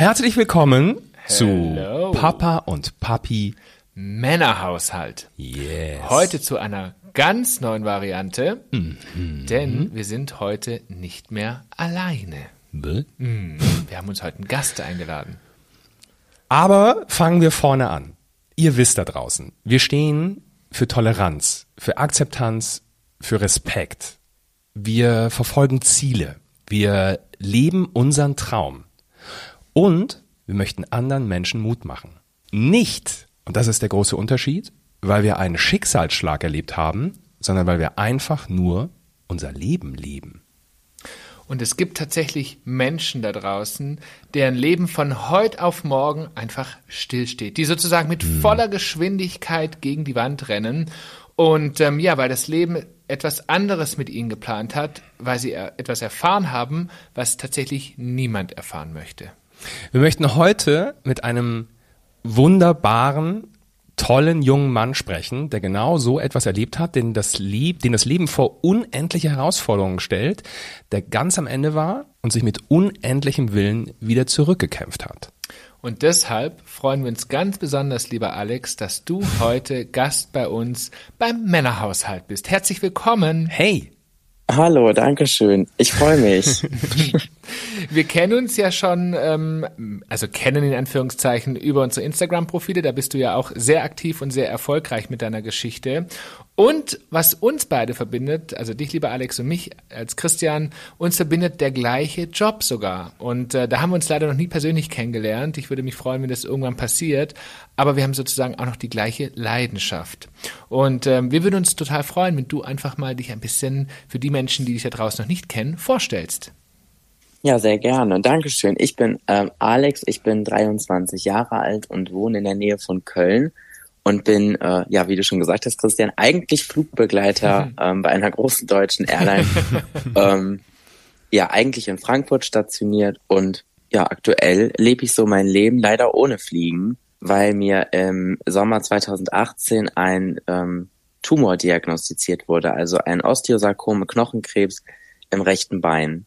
Herzlich willkommen Hello. zu Papa und Papi. Männerhaushalt. Yes. Heute zu einer ganz neuen Variante, denn wir sind heute nicht mehr alleine. Bäh. Wir haben uns heute einen Gast eingeladen. Aber fangen wir vorne an. Ihr wisst da draußen, wir stehen für Toleranz, für Akzeptanz, für Respekt. Wir verfolgen Ziele. Wir leben unseren Traum. Und wir möchten anderen Menschen Mut machen. Nicht, und das ist der große Unterschied, weil wir einen Schicksalsschlag erlebt haben, sondern weil wir einfach nur unser Leben leben. Und es gibt tatsächlich Menschen da draußen, deren Leben von heute auf morgen einfach stillsteht, die sozusagen mit voller Geschwindigkeit gegen die Wand rennen. Und ähm, ja, weil das Leben etwas anderes mit ihnen geplant hat, weil sie äh, etwas erfahren haben, was tatsächlich niemand erfahren möchte. Wir möchten heute mit einem wunderbaren, tollen jungen Mann sprechen, der genau so etwas erlebt hat, den das, Lieb, den das Leben vor unendliche Herausforderungen stellt, der ganz am Ende war und sich mit unendlichem Willen wieder zurückgekämpft hat. Und deshalb freuen wir uns ganz besonders, lieber Alex, dass du heute Gast bei uns beim Männerhaushalt bist. Herzlich willkommen. Hey, Hallo, danke schön. Ich freue mich. Wir kennen uns ja schon, ähm, also kennen in Anführungszeichen über unsere Instagram-Profile. Da bist du ja auch sehr aktiv und sehr erfolgreich mit deiner Geschichte. Und was uns beide verbindet, also dich, lieber Alex, und mich als Christian, uns verbindet der gleiche Job sogar. Und äh, da haben wir uns leider noch nie persönlich kennengelernt. Ich würde mich freuen, wenn das irgendwann passiert. Aber wir haben sozusagen auch noch die gleiche Leidenschaft. Und ähm, wir würden uns total freuen, wenn du einfach mal dich ein bisschen für die Menschen, die dich da draußen noch nicht kennen, vorstellst. Ja, sehr gerne. Dankeschön. Ich bin ähm, Alex, ich bin 23 Jahre alt und wohne in der Nähe von Köln und bin, äh, ja, wie du schon gesagt hast, Christian, eigentlich Flugbegleiter ähm, bei einer großen deutschen Airline. ähm, ja, eigentlich in Frankfurt stationiert und ja, aktuell lebe ich so mein Leben leider ohne Fliegen, weil mir im Sommer 2018 ein ähm, Tumor diagnostiziert wurde, also ein Osteosarkom, Knochenkrebs im rechten Bein.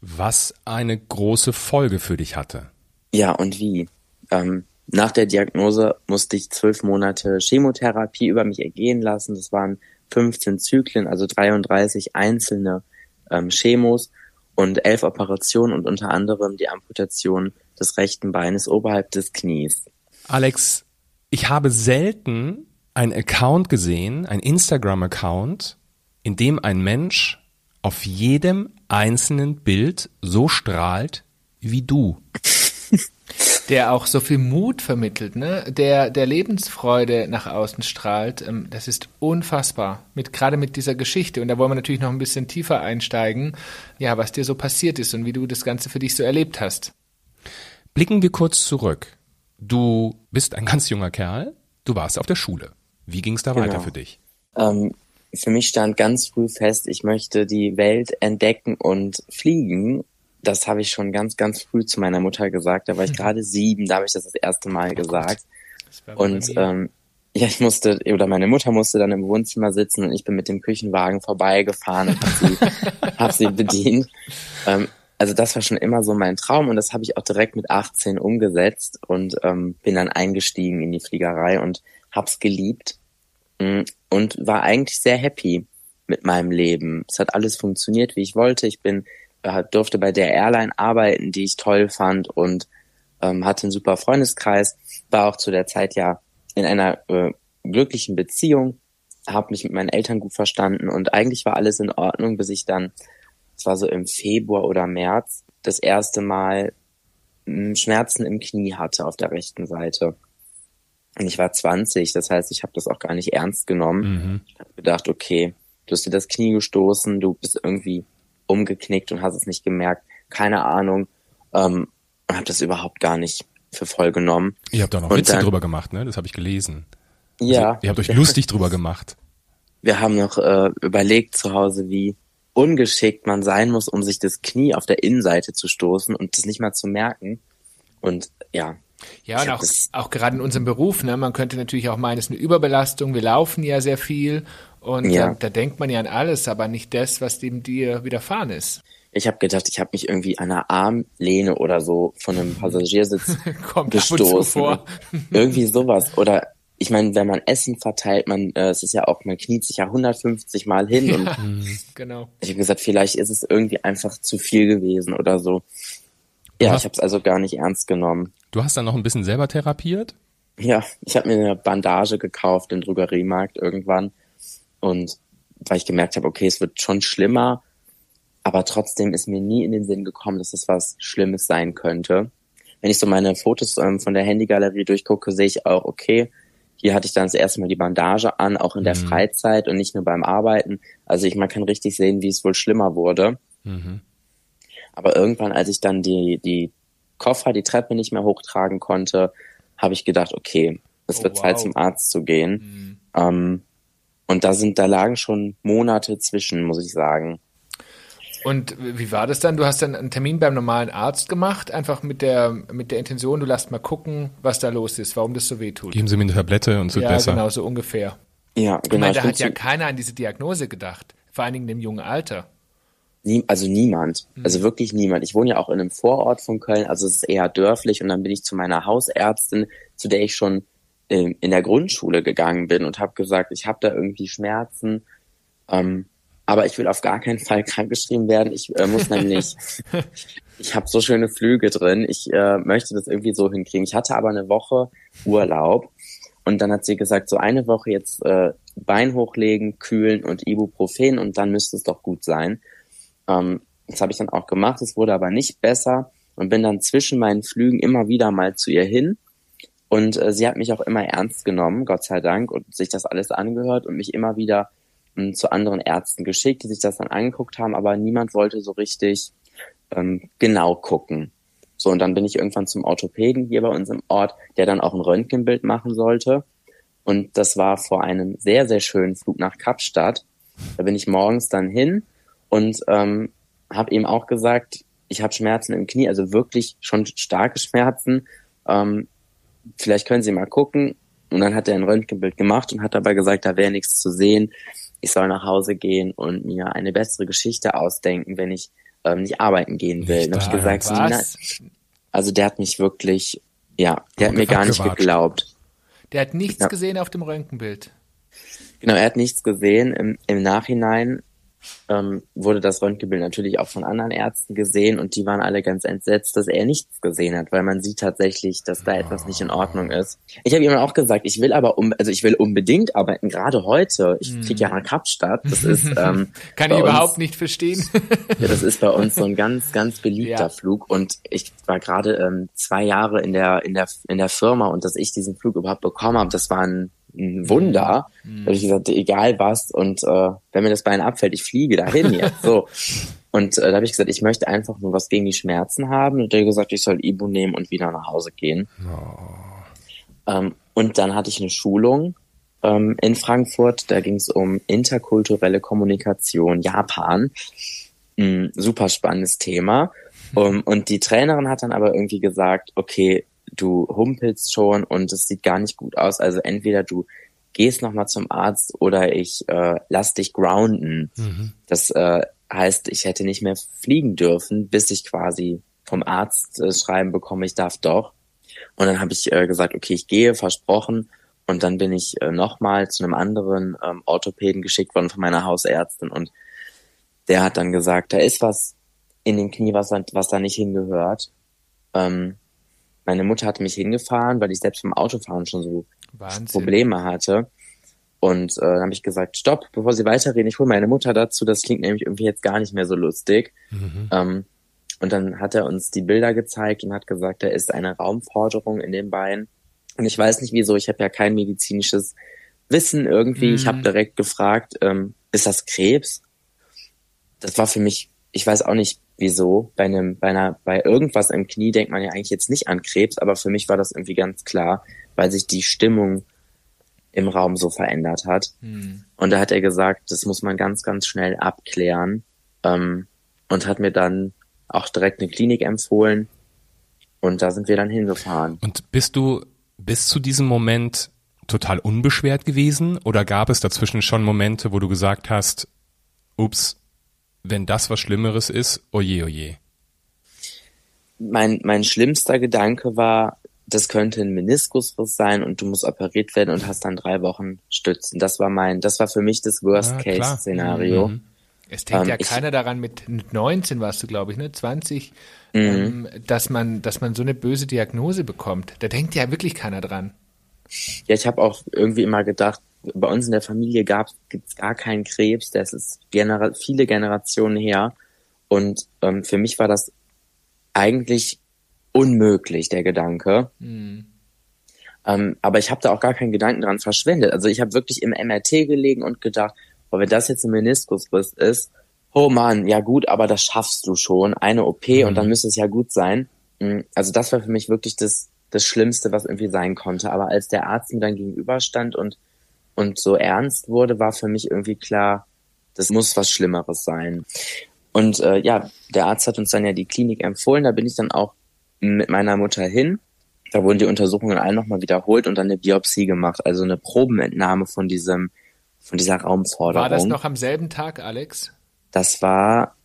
Was eine große Folge für dich hatte. Ja, und wie? Ähm, nach der Diagnose musste ich zwölf Monate Chemotherapie über mich ergehen lassen. Das waren 15 Zyklen, also 33 einzelne ähm, Chemos und elf Operationen und unter anderem die Amputation des rechten Beines oberhalb des Knies. Alex, ich habe selten einen Account gesehen, ein Instagram-Account, in dem ein Mensch auf jedem einzelnen Bild so strahlt wie du. der auch so viel Mut vermittelt, ne? Der der Lebensfreude nach außen strahlt. Ähm, das ist unfassbar. Mit gerade mit dieser Geschichte und da wollen wir natürlich noch ein bisschen tiefer einsteigen. Ja, was dir so passiert ist und wie du das Ganze für dich so erlebt hast. Blicken wir kurz zurück. Du bist ein ganz junger Kerl, du warst auf der Schule. Wie ging es da weiter Genau. für dich? Ähm, für mich stand ganz früh fest, ich möchte die Welt entdecken und fliegen. Das habe ich schon ganz, ganz früh zu meiner Mutter gesagt. Da war ich gerade sieben, da habe ich das das erste Mal gesagt. War bei Und ähm, ja, ich musste, oder meine Mutter musste dann im Wohnzimmer sitzen und ich bin mit dem Küchenwagen vorbeigefahren und hab sie, hab sie bedient. Ähm, also das war schon immer so mein Traum und das habe ich auch direkt mit 18 umgesetzt und ähm, bin dann eingestiegen in die Fliegerei und hab's geliebt und war eigentlich sehr happy mit meinem Leben. Es hat alles funktioniert, wie ich wollte. Ich bin äh, durfte bei der Airline arbeiten, die ich toll fand und ähm, hatte einen super Freundeskreis, war auch zu der Zeit ja in einer äh, glücklichen Beziehung, habe mich mit meinen Eltern gut verstanden und eigentlich war alles in Ordnung, bis ich dann, es war so im Februar oder März, das erste Mal mh, Schmerzen im Knie hatte auf der rechten Seite. Und ich war 20, das heißt, ich habe das auch gar nicht ernst genommen. Mhm. Ich habe gedacht, okay, du hast dir das Knie gestoßen, du bist irgendwie umgeknickt und hast es nicht gemerkt. Keine Ahnung. Ähm, und habe das überhaupt gar nicht für voll genommen. Ihr habt da noch Und Witze dann- drüber gemacht, ne? Das habe ich gelesen. Ja, Also, ihr habt euch lustig drüber gemacht. wir haben noch äh, überlegt zu Hause, wie ungeschickt man sein muss, um sich das Knie auf der Innenseite zu stoßen und das nicht mal zu merken. Und ja, Ja, und auch, auch gerade in unserem Beruf, ne, man könnte natürlich auch meinen, es ist eine Überbelastung, wir laufen ja sehr viel und Ja. äh, da denkt man ja an alles, aber nicht das, was dem dir widerfahren ist. Ich habe gedacht, ich habe mich irgendwie an einer Armlehne oder so von einem Passagiersitz Kommt gestoßen. vor. irgendwie sowas. Oder ich meine, wenn man Essen verteilt, man, äh, es ist ja auch, man kniet sich ja 150 Mal hin und Genau. ich habe gesagt, vielleicht ist es irgendwie einfach zu viel gewesen oder so. Ja, hast- ich habe es also gar nicht ernst genommen. Du hast dann noch ein bisschen selber therapiert? Ja, ich habe mir eine Bandage gekauft im Drogeriemarkt irgendwann und weil ich gemerkt habe, okay, es wird schon schlimmer, aber trotzdem ist mir nie in den Sinn gekommen, dass es was Schlimmes sein könnte. Wenn ich so meine Fotos ähm, von der Handygalerie durchgucke, sehe ich auch, okay, hier hatte ich dann das erste Mal die Bandage an, auch in der Freizeit und nicht nur beim Arbeiten. Also ich, man kann richtig sehen, wie es wohl schlimmer wurde. Aber irgendwann, als ich dann die, die Koffer, die Treppe nicht mehr hochtragen konnte, habe ich gedacht, okay, es Oh, wird Zeit wow. zum Arzt zu gehen. Ähm, und da sind, da lagen schon Monate zwischen, muss ich sagen. Und wie war das dann? Du hast dann einen Termin beim normalen Arzt gemacht, einfach mit der, mit der Intention, du lässt mal gucken, was da los ist, warum das so weh tut. Geben Sie mir eine Tablette und es wird Ja, besser. genau, so ungefähr. Ja, Ich genau. meine, ich da hat ja keiner an diese Diagnose gedacht. Vor allen Dingen im jungen Alter. Nie, also niemand. Mhm. Also wirklich niemand. Ich wohne ja auch in einem Vorort von Köln, also es ist eher dörflich und dann bin ich zu meiner Hausärztin, zu der ich schon ähm, in der Grundschule gegangen bin und habe gesagt, ich habe da irgendwie Schmerzen, ähm, aber ich will auf gar keinen Fall krankgeschrieben werden. Ich äh, muss nämlich, ich habe so schöne Flüge drin, ich äh, möchte das irgendwie so hinkriegen. Ich hatte aber eine Woche Urlaub und dann hat sie gesagt, so eine Woche jetzt äh, Bein hochlegen, kühlen und Ibuprofen und dann müsste es doch gut sein. Ähm, das habe ich dann auch gemacht, es wurde aber nicht besser und bin dann zwischen meinen Flügen immer wieder mal zu ihr hin. Und äh, sie hat mich auch immer ernst genommen, Gott sei Dank, und sich das alles angehört und mich immer wieder mh, zu anderen Ärzten geschickt, die sich das dann angeguckt haben, aber niemand wollte so richtig ähm, genau gucken. So, und dann bin ich irgendwann zum Orthopäden hier bei uns im Ort, der dann auch ein Röntgenbild machen sollte. Und das war vor einem sehr, sehr schönen Flug nach Kapstadt. Da bin ich morgens dann hin und ähm, habe ihm auch gesagt, ich habe Schmerzen im Knie, also wirklich schon starke Schmerzen. Ähm, vielleicht können Sie mal gucken. Und dann hat er ein Röntgenbild gemacht und hat dabei gesagt, da wäre nichts zu sehen. Ich soll nach Hause gehen und mir eine bessere Geschichte ausdenken, wenn ich ähm, nicht arbeiten gehen will. Nicht habe ich gesagt, na, Was? also der hat mich wirklich, ja, der hat mir gar nicht geglaubt. Der hat nichts Ja. gesehen auf dem Röntgenbild. Genau, er hat nichts gesehen. Im, im Nachhinein ähm, wurde das Röntgenbild natürlich auch von anderen Ärzten gesehen und die waren alle ganz entsetzt, dass er nichts gesehen hat, weil man sieht tatsächlich, dass da etwas nicht in Ordnung ist. Ich habe ihm auch gesagt, ich will aber um, also ich will unbedingt arbeiten, gerade heute. Ich fliege ja nach Kapstadt. Das ist ähm, Kann ich uns- überhaupt nicht verstehen. ja, das ist bei uns so ein ganz, ganz beliebter Ja. Flug und ich war gerade ähm, zwei Jahre in der in der in der Firma und dass ich diesen Flug überhaupt bekommen habe, das war ein, ein Wunder. Da habe ich gesagt, egal was und äh, wenn mir das Bein abfällt, ich fliege dahin jetzt. So und äh, da habe ich gesagt, ich möchte einfach nur was gegen die Schmerzen haben und der hat gesagt, ich soll Ibu nehmen und wieder nach Hause gehen. Ähm, und dann hatte ich eine Schulung ähm, in Frankfurt. Da ging es um interkulturelle Kommunikation Japan. Mm, super spannendes Thema. Um, und die Trainerin hat dann aber irgendwie gesagt, okay, du humpelst schon und es sieht gar nicht gut aus. Also entweder du gehst nochmal zum Arzt oder ich äh, lass dich grounden. Das äh, heißt, ich hätte nicht mehr fliegen dürfen, bis ich quasi vom Arzt äh, schreiben bekomme, ich darf doch. Und dann habe ich äh, gesagt, okay, ich gehe, versprochen. Und dann bin ich äh, nochmal zu einem anderen ähm, Orthopäden geschickt worden von meiner Hausärztin. Und der hat dann gesagt, da ist was in dem Knie, was, da- was da nicht hingehört. Ähm, meine Mutter hatte mich hingefahren, weil ich selbst beim Autofahren schon so Wahnsinn. Probleme hatte. Und äh, dann habe ich gesagt, stopp, bevor Sie weiterreden, ich hole meine Mutter dazu, das klingt nämlich irgendwie jetzt gar nicht mehr so lustig. Ähm, und dann hat er uns die Bilder gezeigt und hat gesagt, da ist eine Raumforderung in den Beinen. Und ich weiß nicht wieso, ich habe ja kein medizinisches Wissen irgendwie. Ich habe direkt gefragt, ähm, ist das Krebs? Das war für mich, ich weiß auch nicht wieso. Bei einem, bei einer, bei irgendwas im Knie denkt man ja eigentlich jetzt nicht an Krebs, aber für mich war das irgendwie ganz klar, weil sich die Stimmung im Raum so verändert hat. Und da hat er gesagt, das muss man ganz, ganz schnell abklären. Ähm, und hat mir dann auch direkt eine Klinik empfohlen. Und da sind wir dann hingefahren. Und bist du bis zu diesem Moment total unbeschwert gewesen oder gab es dazwischen schon Momente, wo du gesagt hast, ups, wenn das was Schlimmeres ist, oje, oje. Mein, mein schlimmster Gedanke war, das könnte ein Meniskusriss sein und du musst operiert werden und hast dann drei Wochen Stützen. Das war mein, das war für mich das Worst-Case-Szenario. Mhm. Es denkt ähm, ja keiner daran, mit 19 warst du, glaube ich, ne? 20, mhm. ähm, dass man, dass man so eine böse Diagnose bekommt. Da denkt ja wirklich keiner dran. Ja, ich habe auch irgendwie immer gedacht, bei uns in der Familie gab es gar keinen Krebs, das ist genera viele Generationen her. Und ähm, für mich war das eigentlich unmöglich, der Gedanke. Mhm. Ähm, aber ich habe da auch gar keinen Gedanken dran verschwendet. Also ich habe wirklich im MRT gelegen und gedacht, boah, wenn das jetzt ein Meniskusriss ist, oh Mann, ja gut, aber das schaffst du schon. Eine OP mhm. und dann müsste es ja gut sein. Mhm. Also das war für mich wirklich das, das Schlimmste, was irgendwie sein konnte. Aber als der Arzt mir dann gegenüberstand und, und so ernst wurde, war für mich irgendwie klar, das muss was Schlimmeres sein. Und äh, ja, der Arzt hat uns dann ja die Klinik empfohlen. Da bin ich dann auch mit meiner Mutter hin. Da wurden die Untersuchungen alle nochmal wiederholt und dann eine Biopsie gemacht, also eine Probenentnahme von diesem, von dieser Raumforderung. War das noch am selben Tag, Alex? Das war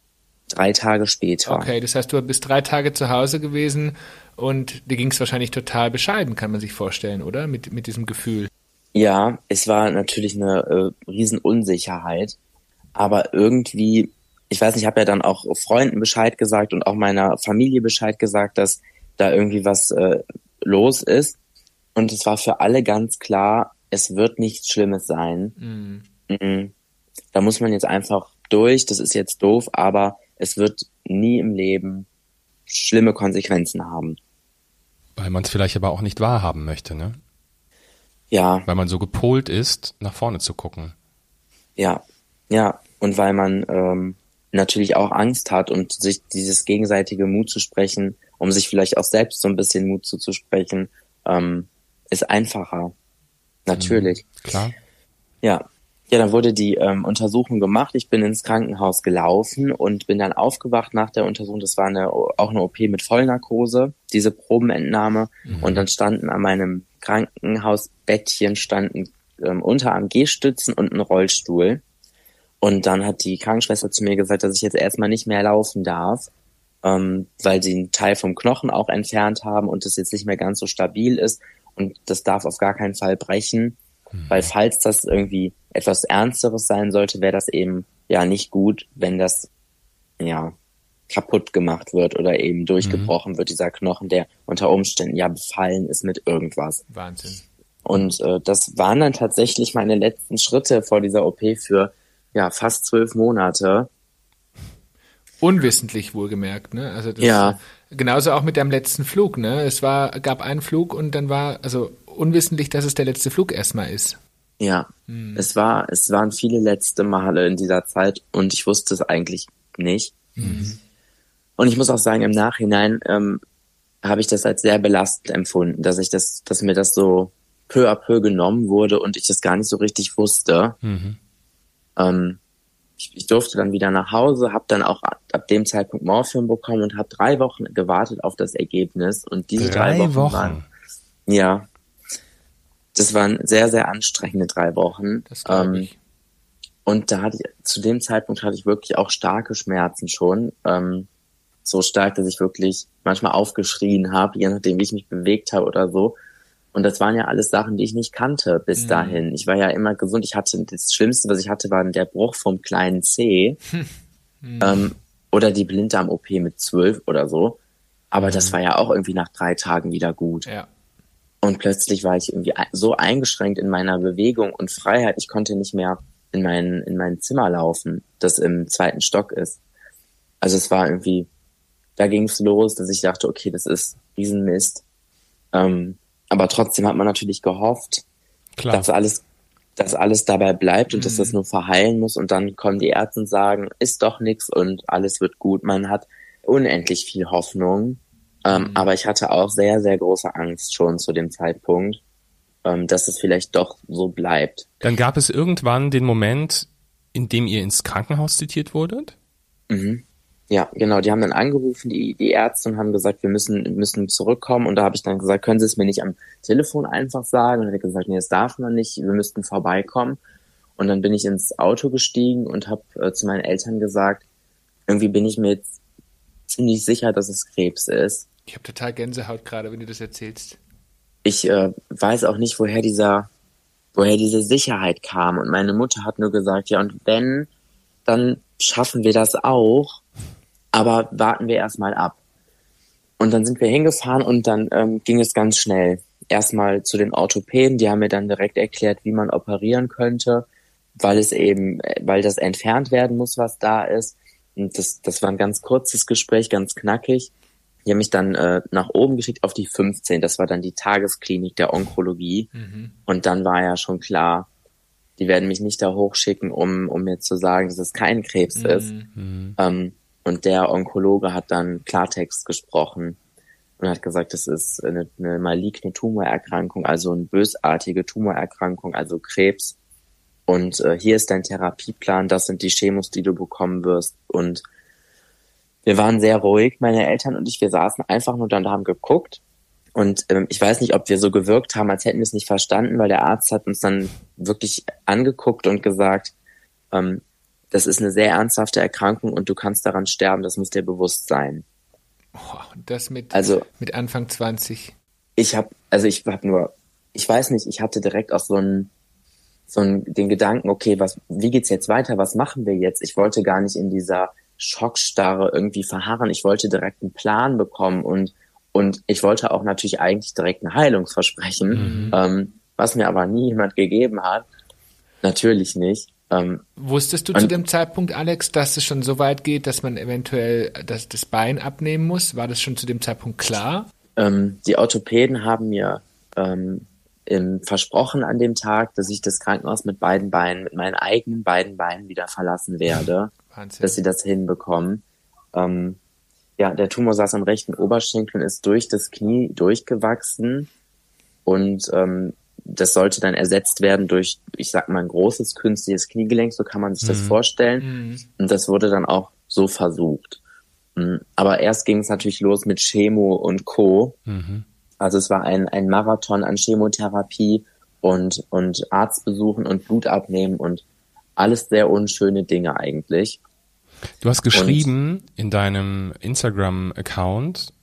drei Tage später. Okay, das heißt, du bist drei Tage zu Hause gewesen und dir ging es wahrscheinlich total bescheiden, kann man sich vorstellen, oder? Mit, mit diesem Gefühl. Ja, es war natürlich eine äh, Riesenunsicherheit, aber irgendwie ich weiß nicht, ich habe ja dann auch Freunden Bescheid gesagt und auch meiner Familie Bescheid gesagt, dass da irgendwie was äh, los ist. Und es war für alle ganz klar, es wird nichts Schlimmes sein. Mhm. Mhm. Da muss man jetzt einfach durch. Das ist jetzt doof, aber es wird nie im Leben schlimme Konsequenzen haben. Weil man es vielleicht aber auch nicht wahrhaben möchte, ne? Ja. Weil man so gepolt ist, nach vorne zu gucken. Ja, ja. Und weil man ähm, natürlich auch Angst hat und sich dieses gegenseitige Mut zu sprechen, um sich vielleicht auch selbst so ein bisschen Mut zuzusprechen, ähm, ist einfacher. Natürlich. Mhm, klar. Ja. Ja, dann wurde die ähm, Untersuchung gemacht. Ich bin ins Krankenhaus gelaufen und bin dann aufgewacht nach der Untersuchung. Das war eine, auch eine OP mit Vollnarkose, diese Probenentnahme. Mhm. Und dann standen an meinem Krankenhausbettchen standen ähm, Unterarm G-Stützen und ein Rollstuhl. Und dann hat die Krankenschwester zu mir gesagt, dass ich jetzt erstmal nicht mehr laufen darf, ähm, weil sie einen Teil vom Knochen auch entfernt haben und das jetzt nicht mehr ganz so stabil ist. Und das darf auf gar keinen Fall brechen, mhm. weil falls das irgendwie etwas Ernsteres sein sollte, wäre das eben ja nicht gut, wenn das ja kaputt gemacht wird oder eben durchgebrochen mhm. wird, dieser Knochen, der unter Umständen ja befallen ist mit irgendwas. Wahnsinn. Und äh, das waren dann tatsächlich meine letzten Schritte vor dieser OP für ja, fast zwölf Monate. Unwissentlich wohlgemerkt, ne? Also das, ja. genauso auch mit deinem letzten Flug, ne? Es war, gab einen Flug und dann war, also unwissentlich, dass es der letzte Flug erstmal ist. Ja, hm. es war, es waren viele letzte Male in dieser Zeit und ich wusste es eigentlich nicht. Mhm. Und ich muss auch sagen, im Nachhinein ähm, habe ich das als sehr belastend empfunden, dass ich das, dass mir das so peu à peu genommen wurde und ich das gar nicht so richtig wusste. Mhm. Ähm, ich, ich durfte dann wieder nach Hause, habe dann auch ab dem Zeitpunkt Morphium bekommen und habe drei Wochen gewartet auf das Ergebnis. Und diese drei, drei Wochen, Wochen, waren ja, das waren sehr sehr anstrengende drei Wochen. Das ähm, ich. Und da hatte ich zu dem Zeitpunkt hatte ich wirklich auch starke Schmerzen schon. Ähm, so stark, dass ich wirklich manchmal aufgeschrien habe, je nachdem, wie ich mich bewegt habe oder so. Und das waren ja alles Sachen, die ich nicht kannte bis mhm. dahin. Ich war ja immer gesund. Ich hatte das Schlimmste, was ich hatte, war der Bruch vom kleinen C mhm. ähm, oder die Blinddarm-OP mit zwölf oder so. Aber mhm. das war ja auch irgendwie nach drei Tagen wieder gut. Ja. Und plötzlich war ich irgendwie so eingeschränkt in meiner Bewegung und Freiheit. Ich konnte nicht mehr in mein, in mein Zimmer laufen, das im zweiten Stock ist. Also es war irgendwie, da ging es los, dass ich dachte, okay, das ist Riesenmist. Ähm, aber trotzdem hat man natürlich gehofft, Klar. dass alles, dass alles dabei bleibt und mhm. dass das nur verheilen muss. Und dann kommen die Ärzte und sagen, ist doch nichts und alles wird gut. Man hat unendlich viel Hoffnung. Ähm, mhm. Aber ich hatte auch sehr, sehr große Angst schon zu dem Zeitpunkt, ähm, dass es vielleicht doch so bleibt. Dann gab es irgendwann den Moment, in dem ihr ins Krankenhaus zitiert wurdet? Mhm. Ja, genau. Die haben dann angerufen, die, die Ärzte, und haben gesagt, wir müssen, müssen zurückkommen. Und da habe ich dann gesagt, können Sie es mir nicht am Telefon einfach sagen? Und dann hat er gesagt, nee, das darf man nicht, wir müssten vorbeikommen. Und dann bin ich ins Auto gestiegen und habe äh, zu meinen Eltern gesagt, irgendwie bin ich mir jetzt ziemlich sicher, dass es Krebs ist. Ich habe total Gänsehaut gerade, wenn du das erzählst. Ich äh, weiß auch nicht, woher dieser, woher diese Sicherheit kam. Und meine Mutter hat nur gesagt, ja, und wenn, dann schaffen wir das auch, aber warten wir erstmal ab. Und dann sind wir hingefahren und dann ähm, ging es ganz schnell. Erstmal zu den Orthopäden, die haben mir dann direkt erklärt, wie man operieren könnte, weil es eben, weil das entfernt werden muss, was da ist. Und das, das war ein ganz kurzes Gespräch, ganz knackig. Die haben mich dann äh, nach oben geschickt auf die 15. Das war dann die Tagesklinik der Onkologie. Mhm. Und dann war ja schon klar, die werden mich nicht da hochschicken, um, um mir zu sagen, dass es kein Krebs mhm. ist. Mhm. Ähm, und der Onkologe hat dann Klartext gesprochen und hat gesagt, das ist eine, eine maligne Tumorerkrankung, also eine bösartige Tumorerkrankung, also Krebs. Und äh, hier ist dein Therapieplan, das sind die Chemos, die du bekommen wirst. Und wir waren sehr ruhig, meine Eltern und ich, wir saßen einfach nur da und haben geguckt. Und ähm, ich weiß nicht, ob wir so gewirkt haben, als hätten wir es nicht verstanden, weil der Arzt hat uns dann wirklich angeguckt und gesagt, ähm, das ist eine sehr ernsthafte Erkrankung und du kannst daran sterben, das muss dir bewusst sein. Oh, das mit, also, mit Anfang 20. Ich habe, also ich habe nur, ich weiß nicht, ich hatte direkt auch so einen, so einen, den Gedanken, okay, was, wie geht's jetzt weiter? Was machen wir jetzt? Ich wollte gar nicht in dieser Schockstarre irgendwie verharren. Ich wollte direkt einen Plan bekommen und, und ich wollte auch natürlich eigentlich direkt ein Heilungsversprechen, mhm. ähm, was mir aber nie jemand gegeben hat. Natürlich nicht. Ähm, Wusstest du zu dem Zeitpunkt, Alex, dass es schon so weit geht, dass man eventuell das, das Bein abnehmen muss? War das schon zu dem Zeitpunkt klar? Ähm, die Orthopäden haben mir ähm, versprochen an dem Tag, dass ich das Krankenhaus mit beiden Beinen, mit meinen eigenen beiden Beinen wieder verlassen werde, Wahnsinn. dass sie das hinbekommen. Ähm, ja, der Tumor saß am rechten Oberschenkel und ist durch das Knie durchgewachsen und ähm, das sollte dann ersetzt werden durch, ich sag mal, ein großes künstliches Kniegelenk, so kann man sich mhm. das vorstellen. Mhm. Und das wurde dann auch so versucht. Mhm. Aber erst ging es natürlich los mit Chemo und Co. Mhm. Also es war ein, ein Marathon an Chemotherapie und, und Arztbesuchen und Blut abnehmen und alles sehr unschöne Dinge eigentlich. Du hast geschrieben und, in deinem Instagram-Account,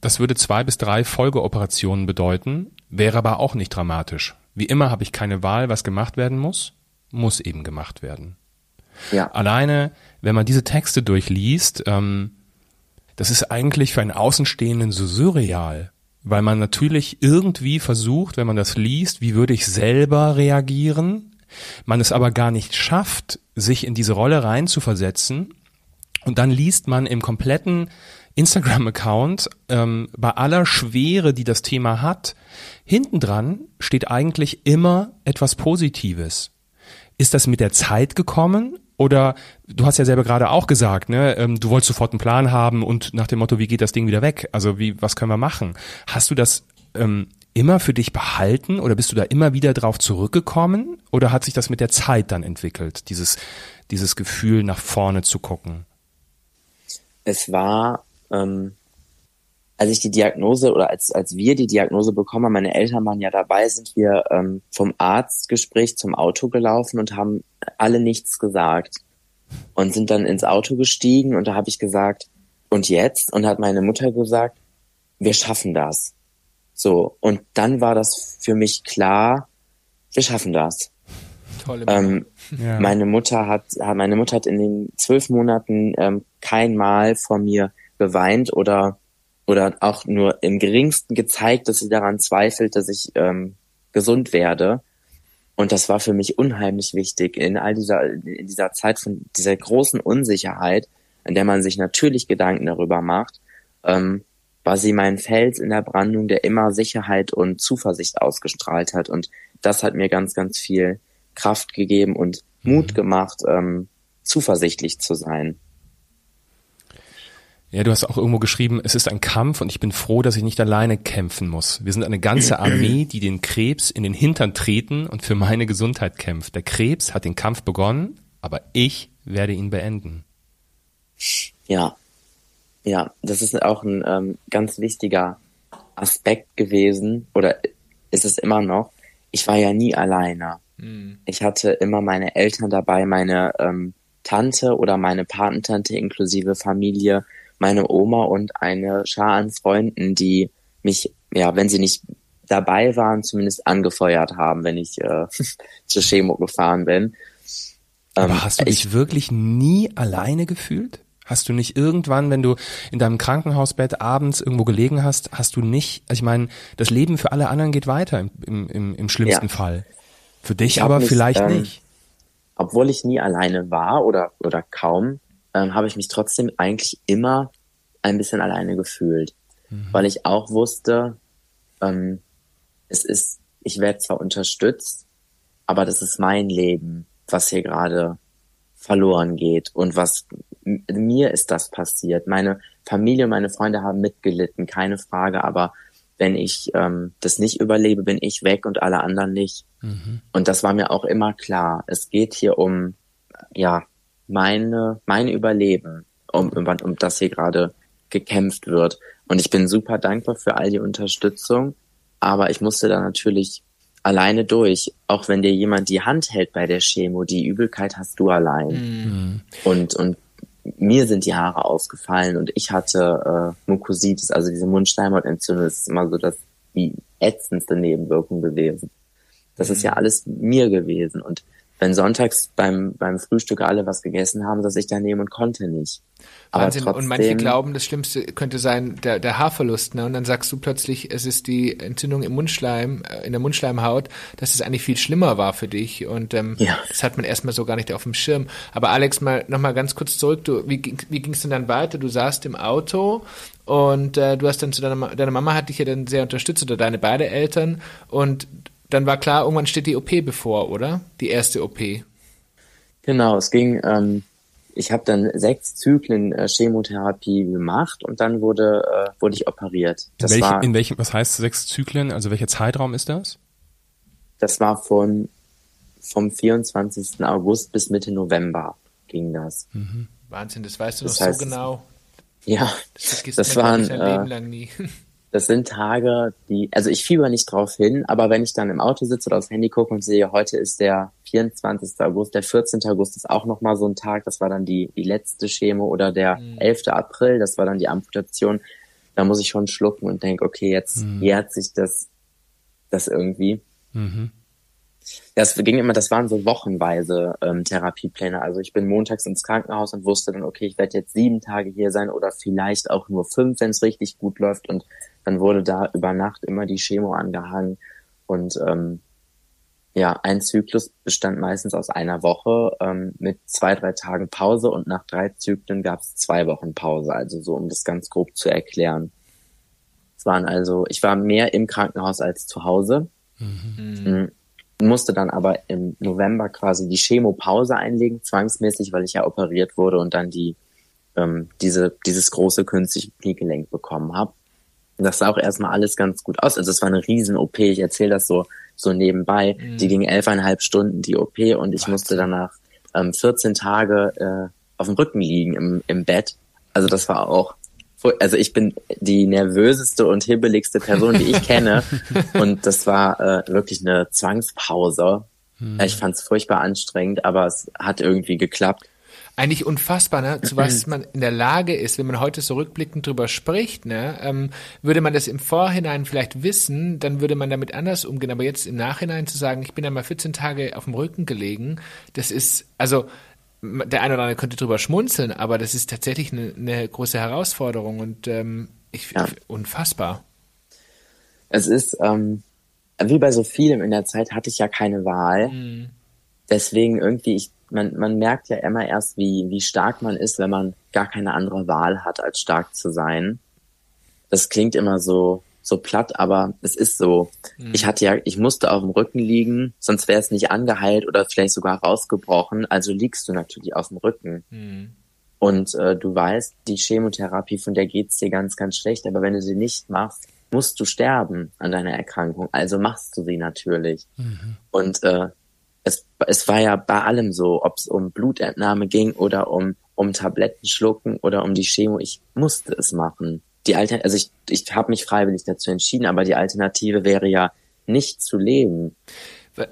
das würde zwei bis drei Folgeoperationen bedeuten, wäre aber auch nicht dramatisch. Wie immer habe ich keine Wahl, was gemacht werden muss, muss eben gemacht werden. Ja. Alleine, wenn man diese Texte durchliest, ähm, das ist eigentlich für einen Außenstehenden so surreal, weil man natürlich irgendwie versucht, wenn man das liest, wie würde ich selber reagieren, man es aber gar nicht schafft, sich in diese Rolle reinzuversetzen und dann liest man im kompletten Instagram-Account ähm, bei aller Schwere, die das Thema hat, hinten dran steht eigentlich immer etwas Positives. Ist das mit der Zeit gekommen? Oder du hast ja selber gerade auch gesagt, ne, ähm, du wolltest sofort einen Plan haben und nach dem Motto, wie geht das Ding wieder weg? Also wie, was können wir machen? Hast du das ähm, immer für dich behalten oder bist du da immer wieder drauf zurückgekommen? Oder hat sich das mit der Zeit dann entwickelt, dieses, dieses Gefühl nach vorne zu gucken? Es war ähm, als ich die Diagnose oder als, als wir die Diagnose bekommen haben, meine Eltern waren ja dabei, sind wir ähm, vom Arztgespräch zum Auto gelaufen und haben alle nichts gesagt und sind dann ins Auto gestiegen und da habe ich gesagt, und jetzt? Und hat meine Mutter gesagt, wir schaffen das. So, und dann war das für mich klar, wir schaffen das. Tolle ähm, ja. Meine Mutter hat, meine Mutter hat in den zwölf Monaten ähm, kein Mal vor mir beweint oder oder auch nur im geringsten gezeigt, dass sie daran zweifelt, dass ich ähm, gesund werde. Und das war für mich unheimlich wichtig in all dieser, in dieser Zeit von dieser großen Unsicherheit, in der man sich natürlich Gedanken darüber macht, ähm, war sie mein Fels in der Brandung, der immer Sicherheit und Zuversicht ausgestrahlt hat. Und das hat mir ganz, ganz viel Kraft gegeben und Mut mhm. gemacht, ähm, zuversichtlich zu sein. Ja, du hast auch irgendwo geschrieben, es ist ein Kampf und ich bin froh, dass ich nicht alleine kämpfen muss. Wir sind eine ganze Armee, die den Krebs in den Hintern treten und für meine Gesundheit kämpft. Der Krebs hat den Kampf begonnen, aber ich werde ihn beenden. Ja, ja, das ist auch ein ähm, ganz wichtiger Aspekt gewesen oder ist es immer noch. Ich war ja nie alleine. Mhm. Ich hatte immer meine Eltern dabei, meine ähm, Tante oder meine Patentante inklusive Familie, meine Oma und eine Schar an Freunden, die mich, ja, wenn sie nicht dabei waren, zumindest angefeuert haben, wenn ich äh, zur Chemo gefahren bin. Aber ähm, hast du dich wirklich nie alleine gefühlt? Hast du nicht irgendwann, wenn du in deinem Krankenhausbett abends irgendwo gelegen hast, hast du nicht, also ich meine, das Leben für alle anderen geht weiter im, im, im schlimmsten ja. Fall. Für dich aber mich, vielleicht ähm, nicht. Obwohl ich nie alleine war oder, oder kaum, ähm, habe ich mich trotzdem eigentlich immer ein bisschen alleine gefühlt. Mhm. Weil ich auch wusste, ähm, es ist, ich werde zwar unterstützt, aber das ist mein Leben, was hier gerade verloren geht und was mir ist das passiert. Meine Familie und meine Freunde haben mitgelitten, keine Frage, aber wenn ich ähm, das nicht überlebe, bin ich weg und alle anderen nicht. Mhm. Und das war mir auch immer klar. Es geht hier um ja meine mein Überleben, um, um, um das hier gerade gekämpft wird. Und ich bin super dankbar für all die Unterstützung, aber ich musste da natürlich alleine durch, auch wenn dir jemand die Hand hält bei der Chemo, die Übelkeit hast du allein. Mhm. Und, und mir sind die Haare ausgefallen und ich hatte äh, Mukositis, also diese Mundschleimhautentzündung, das ist immer so das die ätzendste Nebenwirkung gewesen. Das mhm. ist ja alles mir gewesen und wenn sonntags beim, beim Frühstück alle was gegessen haben, dass ich da nehmen und konnte nicht. Aber Wahnsinn. Trotzdem, und manche glauben, das Schlimmste könnte sein der, der Haarverlust. Ne? Und dann sagst du plötzlich, es ist die Entzündung im Mundschleim, äh, in der Mundschleimhaut, dass es eigentlich viel schlimmer war für dich. Und ähm, ja. das hat man erstmal so gar nicht auf dem Schirm. Aber Alex, mal nochmal ganz kurz zurück. Du, wie, wie ging es denn dann weiter? Du saßt im Auto und äh, du hast dann zu deiner, deine Mama hat dich ja dann sehr unterstützt oder deine beide Eltern. Und dann war klar, irgendwann steht die OP bevor, oder? Die erste OP. Genau, es ging, ähm, ich habe dann sechs Zyklen äh, Chemotherapie gemacht und dann wurde, äh, wurde ich operiert. Das Welche, war, in welchem, was heißt sechs Zyklen? Also welcher Zeitraum ist das? Das war von vom 24. August bis Mitte November ging das. Mhm. Wahnsinn, das weißt du das noch heißt, so genau. Ja, das, das waren äh, das sind Tage, die, also ich fieber nicht drauf hin, aber wenn ich dann im Auto sitze oder aufs Handy gucke und sehe, heute ist der 24. August, der 14. August ist auch nochmal so ein Tag, das war dann die, die letzte Chemo oder der mhm. 11. April, das war dann die Amputation, da muss ich schon schlucken und denke, okay, jetzt mhm. jährt sich das, das irgendwie. Mhm. Das ging immer, das waren so wochenweise ähm, Therapiepläne. Also ich bin montags ins Krankenhaus und wusste dann, okay, ich werde jetzt sieben Tage hier sein oder vielleicht auch nur fünf, wenn es richtig gut läuft. Und dann wurde da über Nacht immer die Chemo angehangen. Und ähm, ja, ein Zyklus bestand meistens aus einer Woche ähm, mit zwei, drei Tagen Pause und nach drei Zyklen gab es zwei Wochen Pause. Also so, um das ganz grob zu erklären. Es waren also, ich war mehr im Krankenhaus als zu Hause. Mhm. Musste dann aber im November quasi die Chemopause einlegen, zwangsmäßig, weil ich ja operiert wurde und dann die ähm, diese dieses große künstliche Kniegelenk bekommen habe. Das sah auch erstmal alles ganz gut aus. Also es war eine riesen OP. Ich erzähle das so so nebenbei. Mhm. Die ging elfeinhalb Stunden die OP und ich Was? musste danach ähm, 14 Tage äh, auf dem Rücken liegen im, im Bett. Also das war auch also ich bin die nervöseste und hibbeligste Person, die ich kenne. und das war äh, wirklich eine Zwangspause. Mhm. Ich fand es furchtbar anstrengend, aber es hat irgendwie geklappt eigentlich unfassbar, ne? zu was man in der Lage ist, wenn man heute so rückblickend drüber spricht, ne? Ähm, würde man das im Vorhinein vielleicht wissen, dann würde man damit anders umgehen. Aber jetzt im Nachhinein zu sagen, ich bin einmal 14 Tage auf dem Rücken gelegen, das ist, also der eine oder andere könnte drüber schmunzeln, aber das ist tatsächlich eine, eine große Herausforderung und ähm, ich, ja. unfassbar. Es ist, ähm, wie bei so vielem in der Zeit hatte ich ja keine Wahl. Mhm. Deswegen irgendwie, ich man, man merkt ja immer erst, wie, wie stark man ist, wenn man gar keine andere Wahl hat, als stark zu sein. Das klingt immer so, so platt, aber es ist so. Mhm. Ich hatte ja, ich musste auf dem Rücken liegen, sonst wäre es nicht angeheilt oder vielleicht sogar rausgebrochen. Also liegst du natürlich auf dem Rücken. Mhm. Und äh, du weißt, die Chemotherapie, von der geht's dir ganz, ganz schlecht. Aber wenn du sie nicht machst, musst du sterben an deiner Erkrankung. Also machst du sie natürlich. Mhm. Und äh, es, es war ja bei allem so, ob es um Blutentnahme ging oder um, um Tabletten schlucken oder um die Chemo. Ich musste es machen. Die Alter, also ich, ich habe mich freiwillig dazu entschieden, aber die Alternative wäre ja nicht zu leben.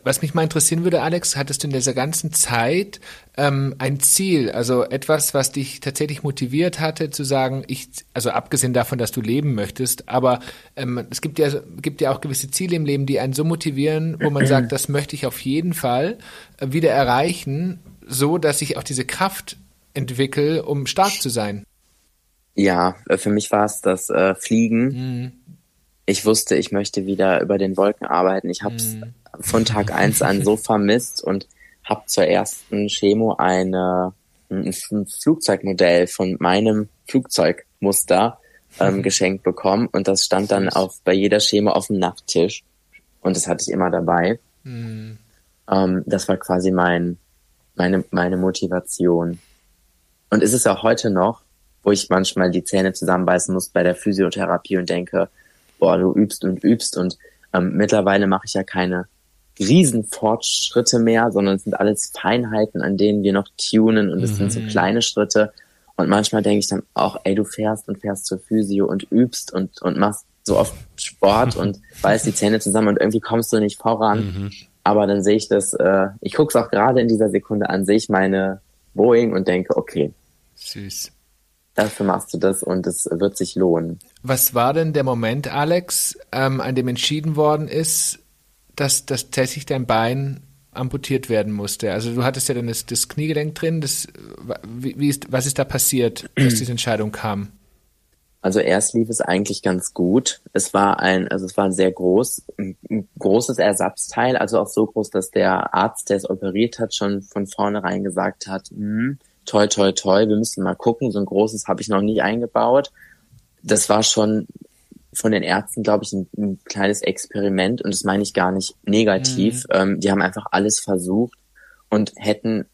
Was mich mal interessieren würde, Alex, hattest du in dieser ganzen Zeit ähm, ein Ziel, also etwas, was dich tatsächlich motiviert hatte, zu sagen, ich, also abgesehen davon, dass du leben möchtest, aber ähm, es gibt ja, gibt ja auch gewisse Ziele im Leben, die einen so motivieren, wo man sagt, das möchte ich auf jeden Fall äh, wieder erreichen, so dass ich auch diese Kraft entwickle, um stark zu sein. Ja, äh, für mich war es das äh, Fliegen. Mhm. Ich wusste, ich möchte wieder über den Wolken arbeiten. Ich habe es Mhm. Von Tag eins an so vermisst und habe zur ersten Chemo eine, ein ein Flugzeugmodell von meinem Flugzeugmuster ähm, geschenkt bekommen und das stand dann auf bei jeder Chemo auf dem Nachttisch und das hatte ich immer dabei. Mhm. Ähm, das war quasi mein meine meine Motivation und ist es auch heute noch, wo ich manchmal die Zähne zusammenbeißen muss bei der Physiotherapie und denke, boah, du übst und übst und ähm, mittlerweile mache ich ja keine Riesenfortschritte mehr, sondern es sind alles Feinheiten, an denen wir noch tunen und es sind so kleine Schritte. Und manchmal denke ich dann auch, ey, du fährst und fährst zur Physio und übst und, und machst so oft Sport und beißt die Zähne zusammen und irgendwie kommst du nicht voran. Aber dann sehe ich das, äh, ich gucke es auch gerade in dieser Sekunde an, sehe ich meine Boeing und denke, okay, Süß. dafür machst du das und es wird sich lohnen. Was war denn der Moment, Alex, ähm, an dem entschieden worden ist, dass, dass tatsächlich dein Bein amputiert werden musste? Also du hattest ja dann das, das Kniegelenk drin. Das, wie, wie ist, was ist da passiert, dass diese Entscheidung kam? Also erst lief es eigentlich ganz gut. Es war ein, also es war ein sehr groß, ein großes Ersatzteil, also auch so groß, dass der Arzt, der es operiert hat, schon von vornherein gesagt hat, toi, toi, toi, wir müssen mal gucken, so ein großes habe ich noch nie eingebaut. Das war schon von den Ärzten, glaube ich, ein, ein kleines Experiment und das meine ich gar nicht negativ. Ähm, die haben einfach alles versucht und hätten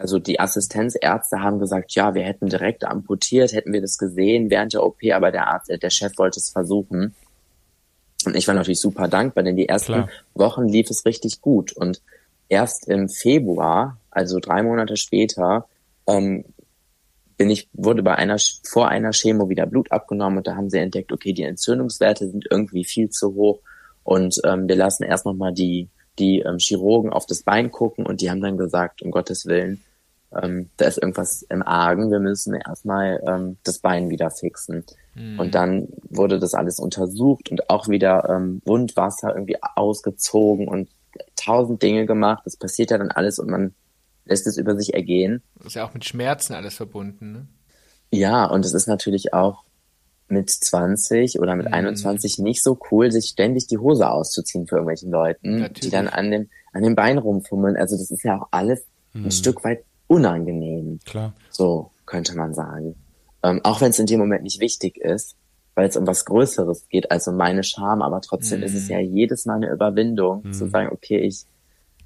also die Assistenzärzte haben gesagt, ja, wir hätten direkt amputiert, hätten wir das gesehen während der OP, aber der Arzt, äh, der Chef wollte es versuchen. Und ich war natürlich super dankbar, denn die ersten Klar. Wochen lief es richtig gut. Und erst im Februar, also drei Monate später, ähm, bin ich, wurde bei einer, vor einer Chemo wieder Blut abgenommen und da haben sie entdeckt, okay, die Entzündungswerte sind irgendwie viel zu hoch und ähm, wir lassen erst nochmal die, die ähm, Chirurgen auf das Bein gucken und die haben dann gesagt, um Gottes Willen, ähm, da ist irgendwas im Argen, wir müssen erstmal ähm, das Bein wieder fixen. Und dann wurde das alles untersucht und auch wieder ähm, Wundwasser irgendwie ausgezogen und tausend Dinge gemacht. Das passiert ja dann alles und man lässt es über sich ergehen. Das ist ja auch mit Schmerzen alles verbunden. Ne? Ja, und es ist natürlich auch mit 20 oder mit Mhm. 21 nicht so cool, sich ständig die Hose auszuziehen für irgendwelchen Leuten, Natürlich. die dann an dem, an dem Bein rumfummeln. Also das ist ja auch alles Mhm. ein Stück weit unangenehm. Klar. So könnte man sagen. Ähm, auch wenn es in dem Moment nicht wichtig ist, weil es um was Größeres geht als um meine Scham, aber trotzdem ist es Mhm. ja jedes Mal eine Überwindung, zu sagen, okay, ich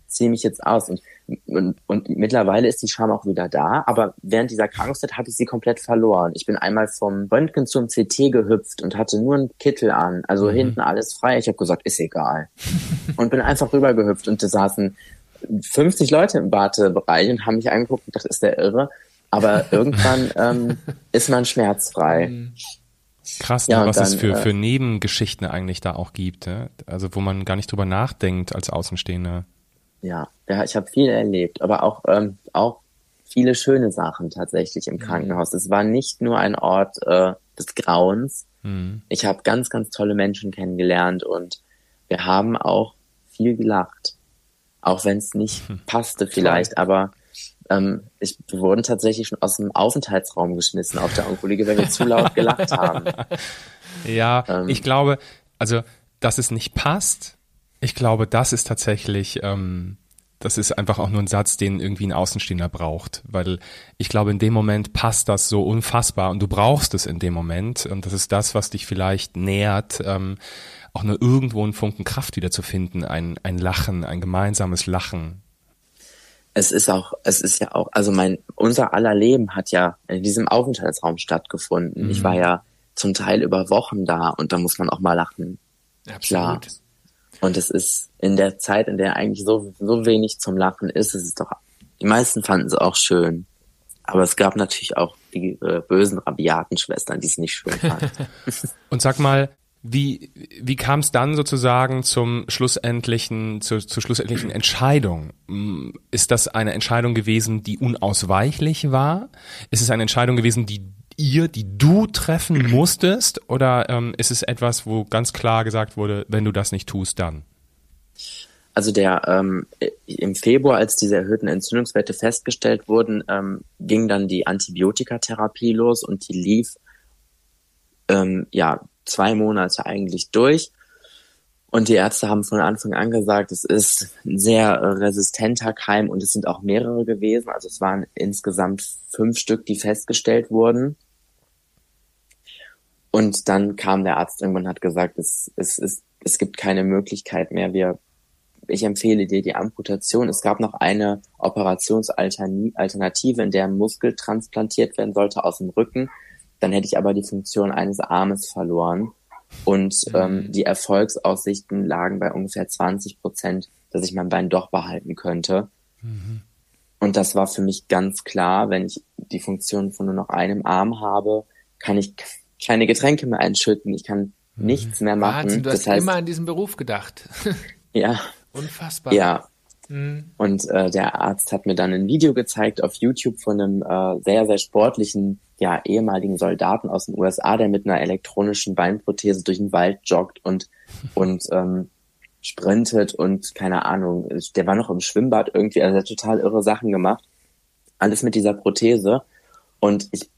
ziehe mich jetzt aus. Und, und, und mittlerweile ist die Scham auch wieder da, aber während dieser Krankheit habe ich sie komplett verloren. Ich bin einmal vom Röntgen zum CT gehüpft und hatte nur einen Kittel an, also hinten alles frei. Ich habe gesagt, ist egal. und bin einfach rübergehüpft und da saßen 50 Leute im Wartebereich und haben mich angeguckt und gedacht, ist der irre? Aber irgendwann ähm, ist man schmerzfrei. Krass, Ja, ne, und was es dann, für, äh, für Nebengeschichten eigentlich da auch gibt. Ja? Also wo man gar nicht drüber nachdenkt als Außenstehender. Ja, ich habe viel erlebt, aber auch ähm, auch viele schöne Sachen tatsächlich im Krankenhaus. Es war nicht nur ein Ort äh, des Grauens. Mhm. Ich habe ganz, ganz tolle Menschen kennengelernt und wir haben auch viel gelacht, auch wenn es nicht passte vielleicht. Aber ähm, ich, wir wurden tatsächlich schon aus dem Aufenthaltsraum geschmissen auf der Onkologie, weil wir zu laut gelacht haben. Ja, Ähm. ich glaube, also, dass es nicht passt, ich glaube, das ist tatsächlich, ähm, das ist einfach auch nur ein Satz, den irgendwie ein Außenstehender braucht, weil ich glaube, in dem Moment passt das so unfassbar und du brauchst es in dem Moment und das ist das, was dich vielleicht nährt, ähm, auch nur irgendwo einen Funken Kraft wieder zu finden, ein, ein Lachen, ein gemeinsames Lachen. es ist auch, es ist ja auch, also mein, unser aller Leben hat ja in diesem Aufenthaltsraum stattgefunden. Ich war ja zum Teil über Wochen da und da muss man auch mal lachen. Klar. Und es ist in der Zeit, in der eigentlich so, so wenig zum Lachen ist, es ist doch, die meisten fanden es auch schön. Aber es gab natürlich auch die äh, bösen, rabiaten Schwestern, die es nicht schön fanden. Und sag mal, Wie, wie kam es dann sozusagen zum schlussendlichen, zur, zur schlussendlichen Entscheidung? Mm, ist das eine Entscheidung gewesen, die unausweichlich war? Ist es eine Entscheidung gewesen, die ihr, die du treffen musstest? Oder ähm, ist es etwas, wo ganz klar gesagt wurde, wenn du das nicht tust, dann? Also der ähm, im Februar, als diese erhöhten Entzündungswerte festgestellt wurden, ähm, ging dann die Antibiotikatherapie los und die lief ähm, ja zwei Monate eigentlich durch. Und die Ärzte haben von Anfang an gesagt, es ist ein sehr resistenter Keim und es sind auch mehrere gewesen. Also es waren insgesamt fünf Stück, die festgestellt wurden. Und dann kam der Arzt irgendwann und hat gesagt, es, es, es, es gibt keine Möglichkeit mehr. Wir ich empfehle dir die Amputation. Es gab noch eine Operationsalternative, in der ein Muskel transplantiert werden sollte aus dem Rücken. Dann hätte ich aber die Funktion eines Armes verloren. Und mhm. ähm, die Erfolgsaussichten lagen bei ungefähr 20 Prozent, dass ich mein Bein doch behalten könnte. Mhm. Und das war für mich ganz klar, wenn ich die Funktion von nur noch einem Arm habe, kann ich keine Getränke mehr einschütten, ich kann mhm. nichts mehr machen. Wahnsinn, du das hast heißt, immer an diesen Beruf gedacht. ja, Unfassbar. Ja. Mhm. Und äh, der Arzt hat mir dann ein Video gezeigt auf YouTube von einem äh, sehr, sehr sportlichen, ja, ehemaligen Soldaten aus den USA, der mit einer elektronischen Beinprothese durch den Wald joggt und, und ähm, sprintet und keine Ahnung, der war noch im Schwimmbad irgendwie, also er hat total irre Sachen gemacht. Alles mit dieser Prothese. Und ich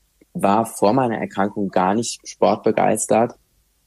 war vor meiner Erkrankung gar nicht sportbegeistert.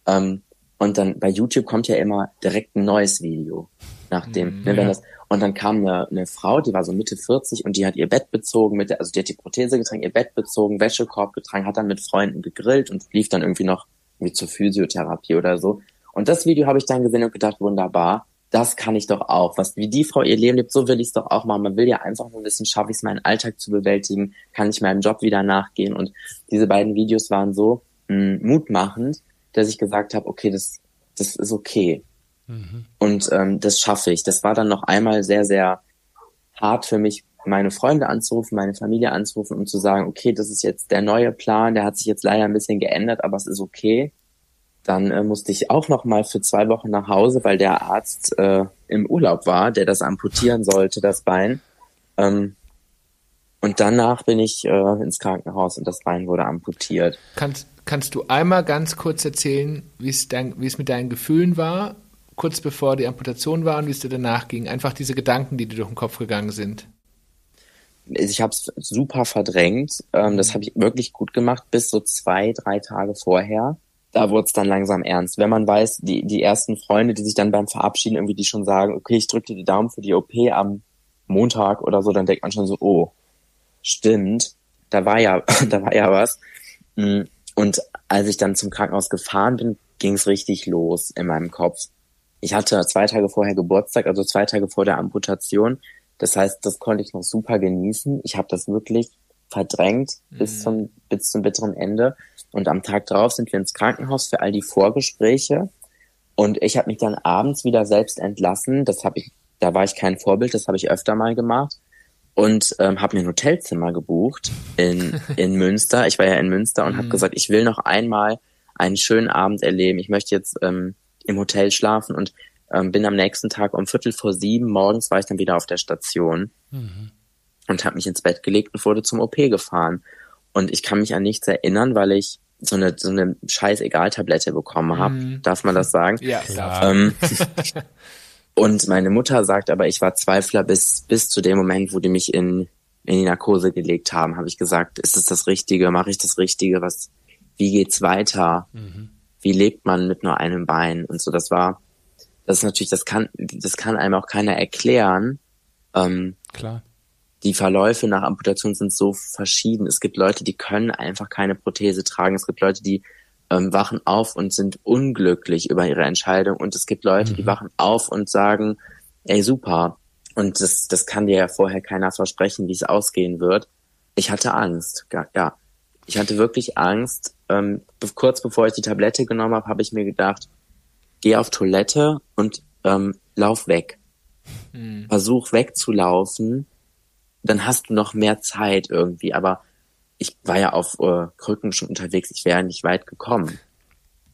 Ähm, und dann bei YouTube kommt ja immer direkt ein neues Video nachdem, mhm, ne, wenn das, und dann kam eine, eine Frau, die war so Mitte 40 und die hat ihr Bett bezogen, mit der, also die hat die Prothese getragen, ihr Bett bezogen, Wäschekorb getragen, hat dann mit Freunden gegrillt und lief dann irgendwie noch wie zur Physiotherapie oder so. Und das Video habe ich dann gesehen und gedacht, wunderbar, das kann ich doch auch. Was wie die Frau ihr Leben lebt, so will ich es doch auch machen. Man will ja einfach nur wissen, schaffe ich es, meinen Alltag zu bewältigen, kann ich meinem Job wieder nachgehen. Und diese beiden Videos waren so mh, hm, mutmachend, dass ich gesagt habe, okay, das, das ist okay. Und ähm, das schaffe ich. Das war dann noch einmal sehr, sehr hart für mich, meine Freunde anzurufen, meine Familie anzurufen und zu sagen, okay, das ist jetzt der neue Plan, der hat sich jetzt leider ein bisschen geändert, aber es ist okay. Dann äh, musste ich auch noch mal für zwei Wochen nach Hause, weil der Arzt äh, im Urlaub war, der das amputieren sollte, das Bein. Ähm, und danach bin ich äh, ins Krankenhaus und das Bein wurde amputiert. Kannst, kannst du einmal ganz kurz erzählen, wie es dein, wie es mit deinen Gefühlen war, kurz bevor die Amputation war und wie es dir danach ging? Einfach diese Gedanken, die dir durch den Kopf gegangen sind. Ich habe es super verdrängt. Ähm, das habe ich wirklich gut gemacht, bis so zwei, drei Tage vorher. Da wurde es dann langsam ernst. Wenn man weiß, die, die ersten Freunde, die sich dann beim Verabschieden irgendwie die schon sagen, okay, ich drücke dir die Daumen für die OP am Montag oder so, dann denkt man schon so, oh, stimmt, da war ja, da war ja was. Mm, und als ich dann zum Krankenhaus gefahren bin, ging es richtig los in meinem Kopf ich hatte zwei Tage vorher Geburtstag, also zwei Tage vor der Amputation. Das heißt, das konnte ich noch super genießen. Ich habe das wirklich verdrängt mhm. bis zum bis zum bitteren Ende. Und am Tag drauf sind wir ins Krankenhaus für all die Vorgespräche. Und ich habe mich dann abends wieder selbst entlassen. Das habe ich, da war ich kein Vorbild, das habe ich öfter mal gemacht. Und ähm, habe mir ein Hotelzimmer gebucht in, in Münster. Ich war ja in Münster und mhm. habe gesagt, ich will noch einmal einen schönen Abend erleben. Ich möchte jetzt ähm, im Hotel schlafen und ähm, bin am nächsten Tag um Viertel vor sieben morgens war ich dann wieder auf der Station mhm. und habe mich ins Bett gelegt und wurde zum OP gefahren. Und ich kann mich an nichts erinnern, weil ich so eine so eine scheiß Egal-Tablette bekommen habe. Mhm. Darf man das sagen? Ja, klar. Ähm, und meine Mutter sagt aber, ich war Zweifler bis bis zu dem Moment, wo die mich in in die Narkose gelegt haben, habe ich gesagt, ist es das Richtige? Mache ich das Richtige? Was? Wie geht's weiter? Mhm wie lebt man mit nur einem Bein und so. Das war, das ist natürlich, das kann, das kann einem auch keiner erklären. Ähm, Klar. Die Verläufe nach Amputation sind so verschieden. Es gibt Leute, die können einfach keine Prothese tragen. Es gibt Leute, die ähm, wachen auf und sind unglücklich über ihre Entscheidung. Und es gibt Leute, mhm. die wachen auf und sagen, ey, super. Und das, das kann dir ja vorher keiner versprechen, wie es ausgehen wird. Ich hatte Angst, ja. Ich hatte wirklich Angst, ähm, kurz bevor ich die Tablette genommen habe, habe ich mir gedacht, geh auf Toilette und ähm, lauf weg. Mhm. Versuch wegzulaufen, dann hast du noch mehr Zeit irgendwie. Aber ich war ja auf äh, Krücken schon unterwegs, ich wäre nicht weit gekommen.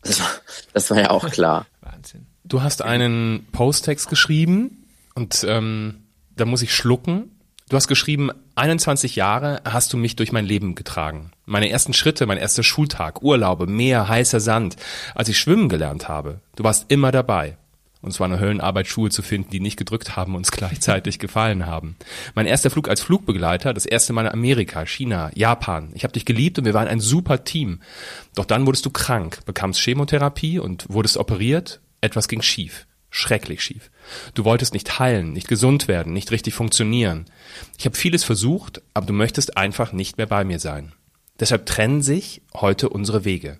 Das war, das war ja auch klar. Wahnsinn. Du hast einen Posttext geschrieben und ähm, da muss ich schlucken. Du hast geschrieben, 21 Jahre hast du mich durch mein Leben getragen. Meine ersten Schritte, mein erster Schultag, Urlaube, Meer, heißer Sand, als ich schwimmen gelernt habe. Du warst immer dabei. Und es war eine Höllenarbeit, Schuhe zu finden, die nicht gedrückt haben und uns gleichzeitig gefallen haben. Mein erster Flug als Flugbegleiter, das erste Mal in Amerika, China, Japan. Ich habe dich geliebt und wir waren ein super Team. Doch dann wurdest du krank, bekamst Chemotherapie und wurdest operiert. Etwas ging schief. Schrecklich schief. Du wolltest nicht heilen, nicht gesund werden, nicht richtig funktionieren. Ich habe vieles versucht, aber du möchtest einfach nicht mehr bei mir sein. Deshalb trennen sich heute unsere Wege.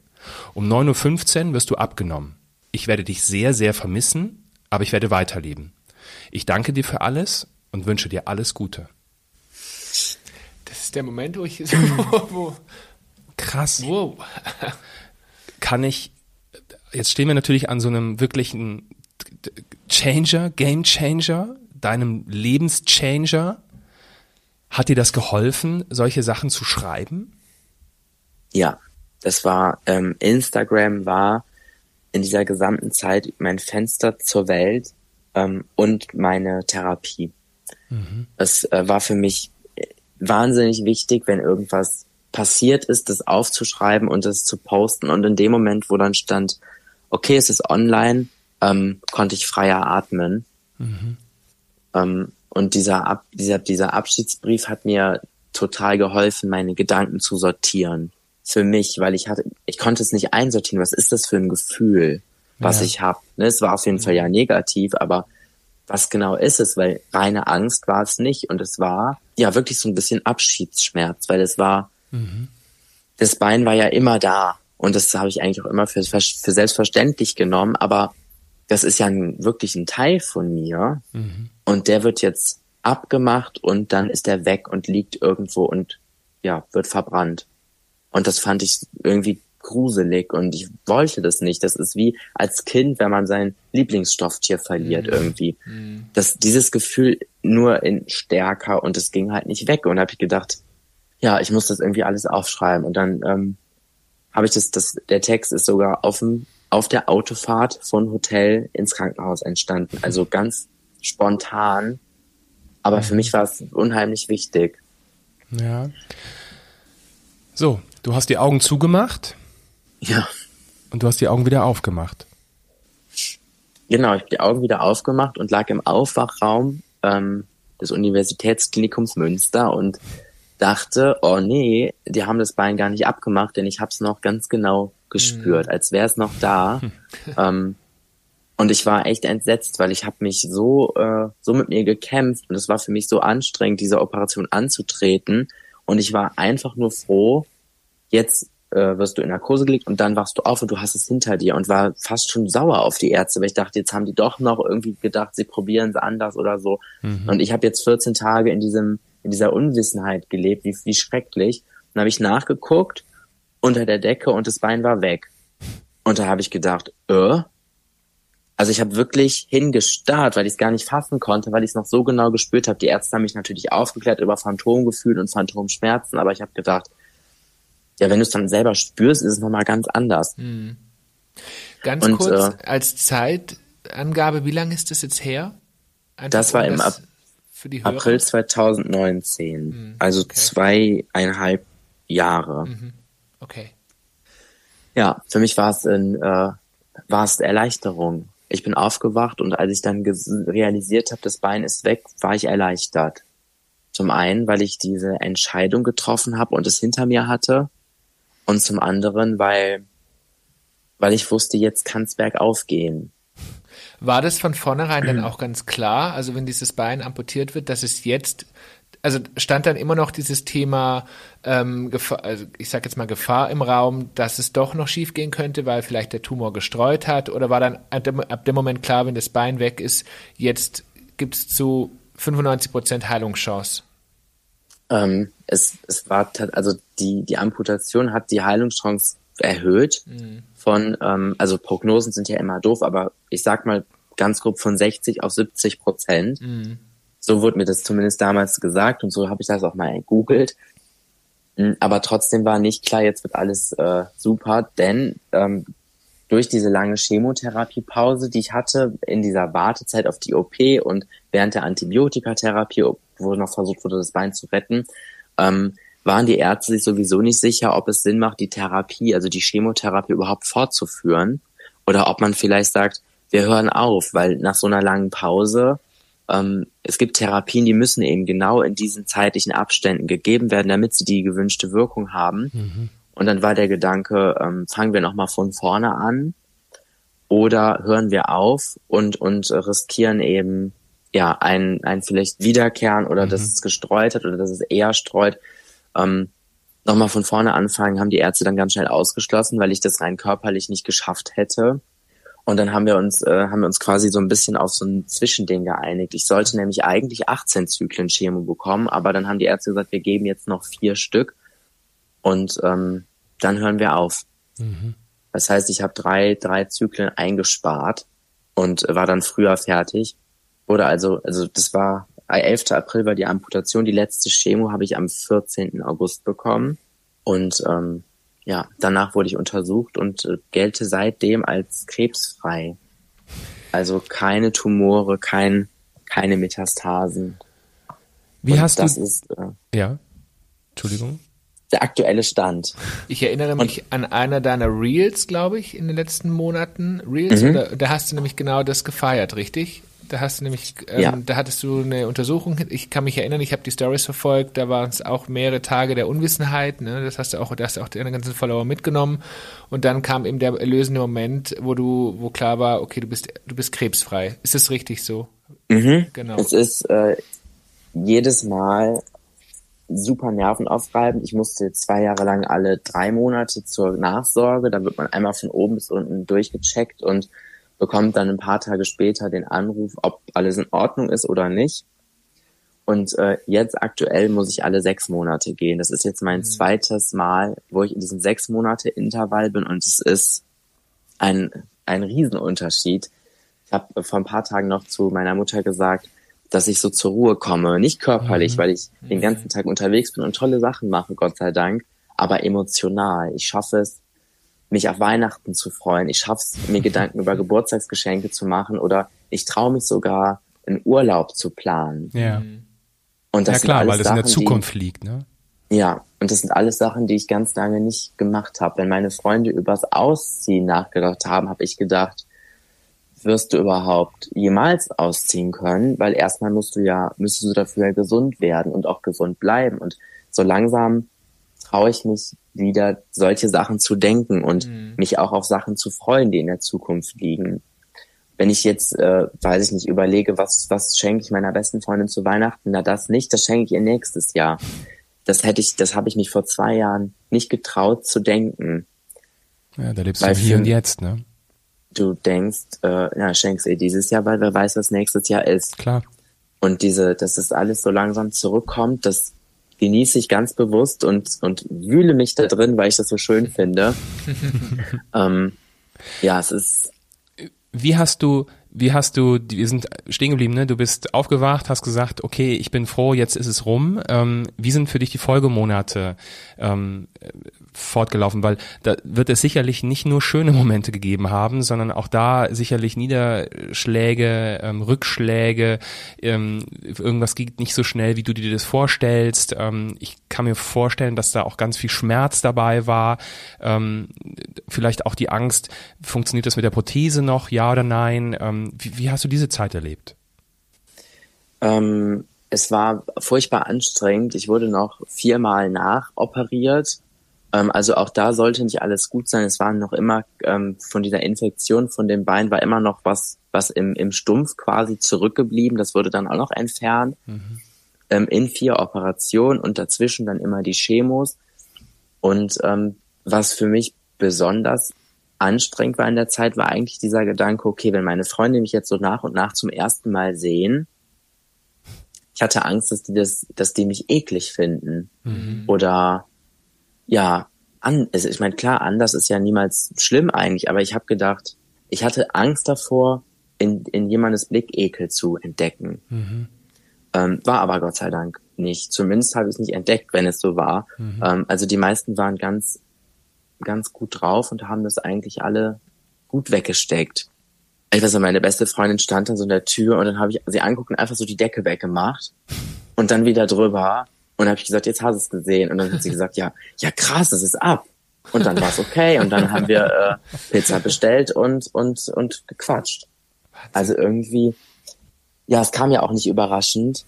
Um 9.15 Uhr wirst du abgenommen. Ich werde dich sehr, sehr vermissen, aber ich werde weiterleben. Ich danke dir für alles und wünsche dir alles Gute. Das ist der Moment, wo ich wo, krass. Wow. Kann ich jetzt stehen wir natürlich an so einem wirklichen Changer, Game Changer, deinem Lebenschanger. Hat dir das geholfen, solche Sachen zu schreiben? Ja, das war ähm, Instagram war in dieser gesamten Zeit mein Fenster zur Welt ähm, und meine Therapie. Mhm. Es äh, war für mich wahnsinnig wichtig, wenn irgendwas passiert ist, das aufzuschreiben und das zu posten. Und in dem Moment, wo dann stand, okay, es ist online, ähm, konnte ich freier atmen. Mhm. Ähm, und dieser, Ab dieser, dieser Abschiedsbrief hat mir total geholfen, meine Gedanken zu sortieren für mich, weil ich hatte, ich konnte es nicht einsortieren. Was ist das für ein Gefühl, was ja. ich habe? Ne, es war auf jeden Fall ja negativ, aber was genau ist es? Weil reine Angst war es nicht und es war ja wirklich so ein bisschen Abschiedsschmerz, weil es war, mhm. das Bein war ja immer da und das habe ich eigentlich auch immer für, für selbstverständlich genommen, aber das ist ja ein, wirklich ein Teil von mir mhm. und der wird jetzt abgemacht und dann ist er weg und liegt irgendwo und ja, wird verbrannt. Und das fand ich irgendwie gruselig und ich wollte das nicht. Das ist wie als Kind, wenn man sein Lieblingsstofftier verliert mhm. irgendwie. Mhm. Das, dieses Gefühl nur in stärker und es ging halt nicht weg. Und habe ich gedacht, ja, ich muss das irgendwie alles aufschreiben. Und dann ähm, habe ich das, das, der Text ist sogar auf, dem, auf der Autofahrt von Hotel ins Krankenhaus entstanden. Also ganz spontan. Aber für mhm. mich war es unheimlich wichtig. Ja. So, Du hast die Augen zugemacht. Ja. Und du hast die Augen wieder aufgemacht. Genau, ich habe die Augen wieder aufgemacht und lag im Aufwachraum ähm, des Universitätsklinikums Münster und dachte, oh nee, die haben das Bein gar nicht abgemacht, denn ich habe es noch ganz genau gespürt, mhm. als wäre es noch da. ähm, und ich war echt entsetzt, weil ich habe mich so äh, so mit mir gekämpft und es war für mich so anstrengend, diese Operation anzutreten. Und ich war einfach nur froh, jetzt äh, wirst du in Narkose gelegt und dann wachst du auf und du hast es hinter dir und war fast schon sauer auf die Ärzte, weil ich dachte, jetzt haben die doch noch irgendwie gedacht, sie probieren es anders oder so. Mhm. Und ich habe jetzt 14 Tage in diesem in dieser Unwissenheit gelebt, wie, wie schrecklich. Dann habe ich nachgeguckt unter der Decke und das Bein war weg. Und da habe ich gedacht, äh, also ich habe wirklich hingestarrt, weil ich es gar nicht fassen konnte, weil ich es noch so genau gespürt habe. Die Ärzte haben mich natürlich aufgeklärt über Phantomgefühl und Phantomschmerzen, aber ich habe gedacht, ja, wenn du es dann selber spürst, ist es nochmal ganz anders. Hm. Ganz und, kurz äh, als Zeitangabe, wie lange ist das jetzt her? Einfach das war im Ab April 2019, hm, also okay. zweieinhalb Jahre. Mhm. Okay. Ja, für mich war es ein, äh, war es Erleichterung. Ich bin aufgewacht und als ich dann realisiert habe, das Bein ist weg, war ich erleichtert. Zum einen, weil ich diese Entscheidung getroffen habe und es hinter mir hatte und zum anderen, weil, weil ich wusste, jetzt kann es bergauf gehen. War das von vornherein dann auch ganz klar, also wenn dieses Bein amputiert wird, dass es jetzt, also stand dann immer noch dieses Thema, ähm, Gefahr, also ich sag jetzt mal Gefahr im Raum, dass es doch noch schief gehen könnte, weil vielleicht der Tumor gestreut hat? Oder war dann ab dem, Moment klar, wenn das Bein weg ist, jetzt gibt es zu 95 Prozent Heilungschance? Ähm, es, es war also die, die Amputation hat die Heilungschance erhöht mhm. von, ähm, also Prognosen sind ja immer doof, aber ich sag mal ganz grob von 60 auf 70 Prozent. Mhm. So wurde mir das zumindest damals gesagt und so habe ich das auch mal gegoogelt. Mhm, aber trotzdem war nicht klar, jetzt wird alles äh, super, denn ähm, durch diese lange Chemotherapiepause, die ich hatte, in dieser Wartezeit auf die OP und während der Antibiotikatherapie, wo noch versucht wurde, das Bein zu retten, ähm, waren die Ärzte sich sowieso nicht sicher, ob es Sinn macht, die Therapie, also die Chemotherapie überhaupt fortzuführen oder ob man vielleicht sagt, wir hören auf, weil nach so einer langen Pause ähm, es gibt Therapien, die müssen eben genau in diesen zeitlichen Abständen gegeben werden, damit sie die gewünschte Wirkung haben. Mhm. Und dann war der Gedanke, ähm, fangen wir nochmal von vorne an oder hören wir auf und, und riskieren eben ja ein, ein vielleicht Wiederkehren oder mhm. dass es gestreut hat oder dass es eher streut. Ähm, nochmal von vorne anfangen, haben die Ärzte dann ganz schnell ausgeschlossen, weil ich das rein körperlich nicht geschafft hätte. Und dann haben wir uns, äh, haben wir uns quasi so ein bisschen auf so ein Zwischending geeinigt. Ich sollte nämlich eigentlich 18 Zyklen Chemo bekommen, aber dann haben die Ärzte gesagt, wir geben jetzt noch vier Stück und ähm, dann hören wir auf. Mhm. Das heißt, ich habe drei, drei Zyklen eingespart und war dann früher fertig. Oder also, also das war 11. April war die Amputation. Die letzte Chemo habe ich am 14. August bekommen. Und ähm, ja, danach wurde ich untersucht und äh, gelte seitdem als krebsfrei. Also keine Tumore, kein, keine Metastasen. Wie und hast das du? Ist, äh, ja. Entschuldigung der aktuelle Stand. Ich erinnere mich und, an einer deiner Reels, glaube ich, in den letzten Monaten. Reels, mhm. oder, da hast du nämlich genau das gefeiert, richtig? Da hast du nämlich, ähm, ja. da hattest du eine Untersuchung. Ich kann mich erinnern, ich habe die Stories verfolgt. Da waren es auch mehrere Tage der Unwissenheit. Ne? Das hast du auch, da hast du auch deine ganzen Follower mitgenommen. Und dann kam eben der erlösende Moment, wo du, wo klar war, okay, du bist, du bist krebsfrei. Ist das richtig so? Mhm. Genau. Es ist äh, jedes Mal super nervenaufreibend. Ich musste zwei Jahre lang alle drei Monate zur Nachsorge. Da wird man einmal von oben bis unten durchgecheckt und bekommt dann ein paar Tage später den Anruf, ob alles in Ordnung ist oder nicht. Und äh, jetzt aktuell muss ich alle sechs Monate gehen. Das ist jetzt mein mhm. zweites Mal, wo ich in diesem sechs Monate Intervall bin und es ist ein, ein Riesenunterschied. Ich habe vor ein paar Tagen noch zu meiner Mutter gesagt, dass ich so zur Ruhe komme. Nicht körperlich, mhm. weil ich den ganzen Tag unterwegs bin und tolle Sachen mache, Gott sei Dank, aber emotional. Ich schaffe es, mich auf Weihnachten zu freuen. Ich schaffe es, mir Gedanken über Geburtstagsgeschenke zu machen oder ich traue mich sogar, einen Urlaub zu planen. Ja. Und das ja klar, weil das Sachen, in der Zukunft die, liegt, ne? Ja, und das sind alles Sachen, die ich ganz lange nicht gemacht habe. Wenn meine Freunde übers Ausziehen nachgedacht haben, habe ich gedacht, wirst du überhaupt jemals ausziehen können, weil erstmal musst du ja, müsstest du dafür ja gesund werden und auch gesund bleiben. Und so langsam traue ich mich wieder, solche Sachen zu denken und mhm. mich auch auf Sachen zu freuen, die in der Zukunft liegen. Wenn ich jetzt, äh, weiß ich nicht, überlege, was, was schenke ich meiner besten Freundin zu Weihnachten, na das nicht, das schenke ich ihr nächstes Jahr. Das hätte ich, das habe ich mich vor zwei Jahren nicht getraut zu denken. Ja, da lebst Weil du hier und jetzt, ne? du denkst, äh, ja, schenkst ihr dieses Jahr, weil wer weiß, was nächstes Jahr ist. Klar. Und diese, dass es alles so langsam zurückkommt, das genieße ich ganz bewusst und, und wühle mich da drin, weil ich das so schön finde. ähm, ja, es ist. Wie hast du wie hast du, wir sind stehen geblieben, ne? Du bist aufgewacht, hast gesagt, okay, ich bin froh, jetzt ist es rum. Ähm, wie sind für dich die Folgemonate ähm, fortgelaufen? Weil da wird es sicherlich nicht nur schöne Momente gegeben haben, sondern auch da sicherlich Niederschläge, ähm, Rückschläge, ähm, irgendwas geht nicht so schnell, wie du dir das vorstellst. Ähm, ich kann mir vorstellen, dass da auch ganz viel Schmerz dabei war. Ähm, vielleicht auch die Angst, funktioniert das mit der Prothese noch, ja oder nein? Ähm, wie, wie hast du diese Zeit erlebt? Ähm, es war furchtbar anstrengend. Ich wurde noch viermal nachoperiert. Ähm, also auch da sollte nicht alles gut sein. Es waren noch immer ähm, von dieser Infektion von dem Bein war immer noch was, was im, im Stumpf quasi zurückgeblieben. Das wurde dann auch noch entfernt. Mhm. Ähm, in vier Operationen und dazwischen dann immer die Chemos. Und ähm, was für mich besonders anstrengend war in der Zeit, war eigentlich dieser Gedanke, okay, wenn meine Freunde mich jetzt so nach und nach zum ersten Mal sehen, ich hatte Angst, dass die das, dass die mich eklig finden. Mhm. Oder ja, an, also ich meine, klar, anders ist ja niemals schlimm eigentlich, aber ich habe gedacht, ich hatte Angst davor, in, in jemandes Blick Ekel zu entdecken. Mhm. Ähm, war aber Gott sei Dank nicht. Zumindest habe ich es nicht entdeckt, wenn es so war. Mhm. Ähm, also die meisten waren ganz ganz gut drauf und haben das eigentlich alle gut weggesteckt. Ich weiß nicht, meine beste Freundin stand dann so in der Tür und dann habe ich sie angeguckt und einfach so die Decke weggemacht und dann wieder drüber und habe ich gesagt, jetzt hast du es gesehen und dann hat sie gesagt, ja, ja krass, es ist ab. Und dann war es okay und dann haben wir äh, Pizza bestellt und und und gequatscht. Also irgendwie, ja, es kam ja auch nicht überraschend.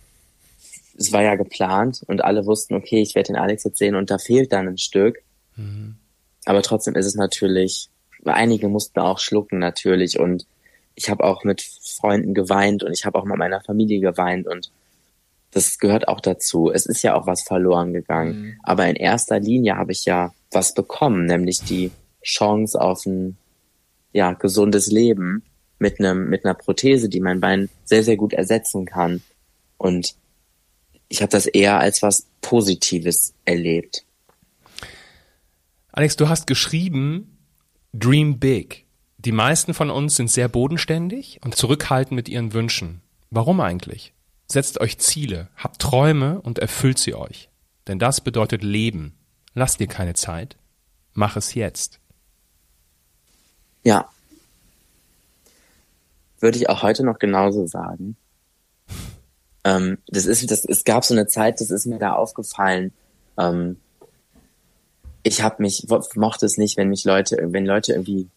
Es war ja geplant und alle wussten, okay, ich werde den Alex jetzt sehen und da fehlt dann ein Stück. Mhm. Aber trotzdem ist es natürlich, einige mussten auch schlucken natürlich und ich habe auch mit Freunden geweint und ich habe auch mit meiner Familie geweint und das gehört auch dazu. Es ist ja auch was verloren gegangen. Mhm. Aber in erster Linie habe ich ja was bekommen, nämlich die Chance auf ein ja, gesundes Leben mit einem mit einer Prothese, die mein Bein sehr sehr gut ersetzen kann. Und ich habe das eher als was Positives erlebt. Alex, du hast geschrieben Dream Big. Die meisten von uns sind sehr bodenständig und zurückhaltend mit ihren Wünschen. Warum eigentlich? Setzt euch Ziele, habt Träume und erfüllt sie euch. Denn das bedeutet Leben. Lass dir keine Zeit. Mach es jetzt. Ja. Würde ich auch heute noch genauso sagen. Ähm, das ist, das, es gab so eine Zeit, das ist mir da aufgefallen. Ähm, ich habe mich, mochte es nicht, wenn mich Leute, wenn Leute irgendwie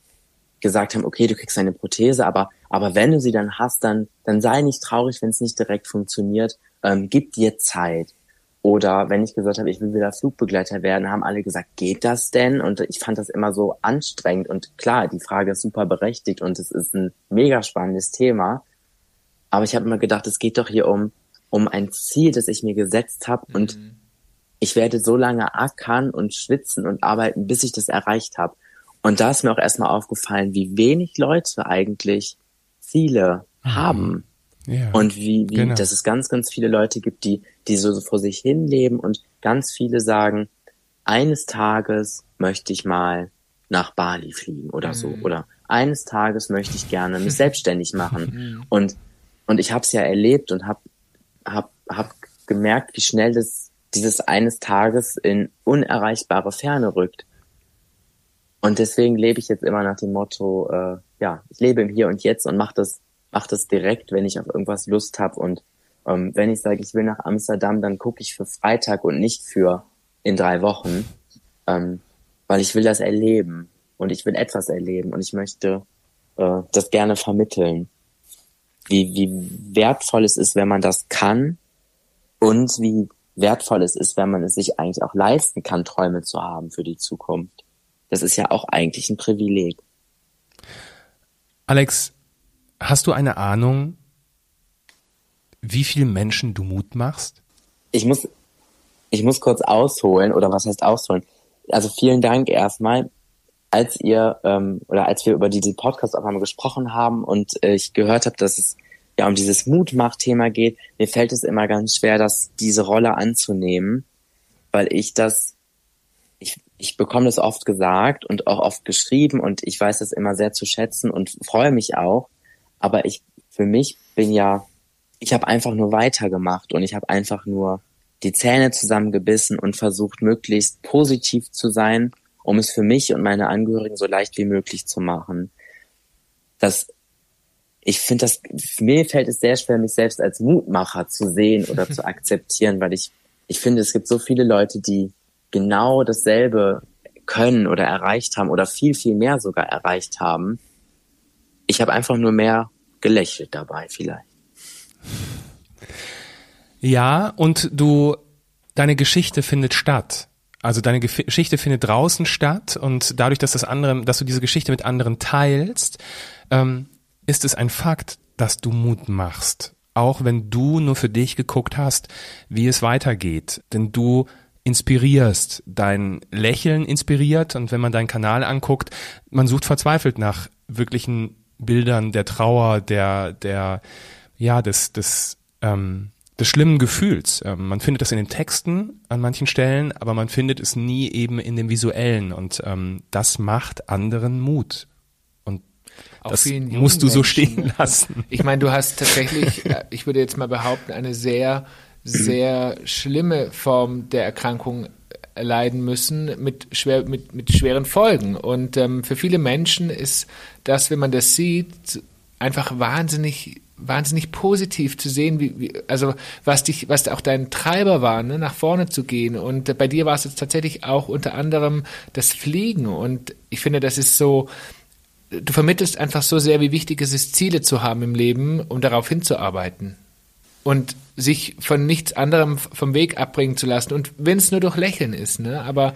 gesagt haben, okay, du kriegst eine Prothese, aber, aber wenn du sie dann hast, dann, dann sei nicht traurig, wenn es nicht direkt funktioniert. Ähm, gib dir Zeit. Oder wenn ich gesagt habe, ich will wieder Flugbegleiter werden, haben alle gesagt, geht das denn? Und ich fand das immer so anstrengend. Und klar, die Frage ist super berechtigt und es ist ein mega spannendes Thema. Aber ich habe immer gedacht, es geht doch hier um, um ein Ziel, das ich mir gesetzt habe. Mhm. Und ich werde so lange ackern und schwitzen und arbeiten, bis ich das erreicht habe. Und da ist mir auch erstmal aufgefallen, wie wenig Leute eigentlich Ziele mhm. haben. Ja, und wie, wie genau. dass es ganz, ganz viele Leute gibt, die, die so, vor sich hin leben und ganz viele sagen, eines Tages möchte ich mal nach Bali fliegen oder so. Mhm. Oder eines Tages möchte ich gerne mich selbstständig machen. Mhm. Und, und ich habe es ja erlebt und habe hab, hab gemerkt, wie schnell das dieses eines Tages in unerreichbare Ferne rückt. Und deswegen lebe ich jetzt immer nach dem Motto, äh, ja, ich lebe im Hier und Jetzt und mache das mache das direkt, wenn ich auf irgendwas Lust habe. Und ähm, wenn ich sage, ich will nach Amsterdam, dann gucke ich für Freitag und nicht für in drei Wochen, ähm, weil ich will das erleben und ich will etwas erleben und ich möchte äh, das gerne vermitteln. Wie, wie wertvoll es ist, wenn man das kann und wie wertvoll es ist, wenn man es sich eigentlich auch leisten kann, Träume zu haben für die Zukunft. Das ist ja auch eigentlich ein Privileg. Alex, Hast du eine Ahnung, wie viele Menschen du Mut machst? Ich muss, ich muss kurz ausholen, oder was heißt ausholen? Also vielen Dank erstmal, als ihr ähm, oder als wir über diese Podcast auf einmal gesprochen haben und äh, ich gehört habe, dass es ja um dieses Mutmach-Thema geht. Mir fällt es immer ganz schwer, das diese Rolle anzunehmen, weil ich das ich, ich bekomme das oft gesagt und auch oft geschrieben und ich weiß das immer sehr zu schätzen und freue mich auch. Aber ich, für mich bin ja, ich habe einfach nur weitergemacht und ich habe einfach nur die Zähne zusammengebissen und versucht, möglichst positiv zu sein, um es für mich und meine Angehörigen so leicht wie möglich zu machen. Das, ich finde das, mir fällt es sehr schwer, mich selbst als Mutmacher zu sehen oder zu akzeptieren, weil ich, ich finde, es gibt so viele Leute, die genau dasselbe können oder erreicht haben oder viel, viel mehr sogar erreicht haben. Ich habe einfach nur mehr gelächelt dabei vielleicht. Ja, und du, deine Geschichte findet statt. Also deine Geschichte findet draußen statt und dadurch, dass das andere, dass du diese Geschichte mit anderen teilst, ähm, ist es ein Fakt, dass du Mut machst. Auch wenn du nur für dich geguckt hast, wie es weitergeht. Denn du inspirierst, dein Lächeln inspiriert und wenn man deinen Kanal anguckt, man sucht verzweifelt nach wirklichen Bildern der Trauer, der, der, ja, des, des, ähm, des schlimmen Gefühls. Ähm, man findet das in den Texten an manchen Stellen, aber man findet es nie eben in dem Visuellen und ähm, das macht anderen Mut. Auch das musst du so stehen lassen. Ich meine, du hast tatsächlich, äh, ich würde jetzt mal behaupten, eine sehr, sehr schlimme Form der Erkrankung leiden müssen mit, schwer, mit, mit schweren Folgen. Und ähm, für viele Menschen ist das, wenn man das sieht, einfach wahnsinnig wahnsinnig positiv zu sehen, wie, wie, also was dich, was auch dein Treiber war, ne, nach vorne zu gehen. Und bei dir war es jetzt tatsächlich auch unter anderem das Fliegen. Und ich finde, das ist so, du vermittelst einfach so sehr, wie wichtig es ist, Ziele zu haben im Leben, um darauf hinzuarbeiten. Und sich von nichts anderem vom Weg abbringen zu lassen. Und wenn es nur durch Lächeln ist, ne? Aber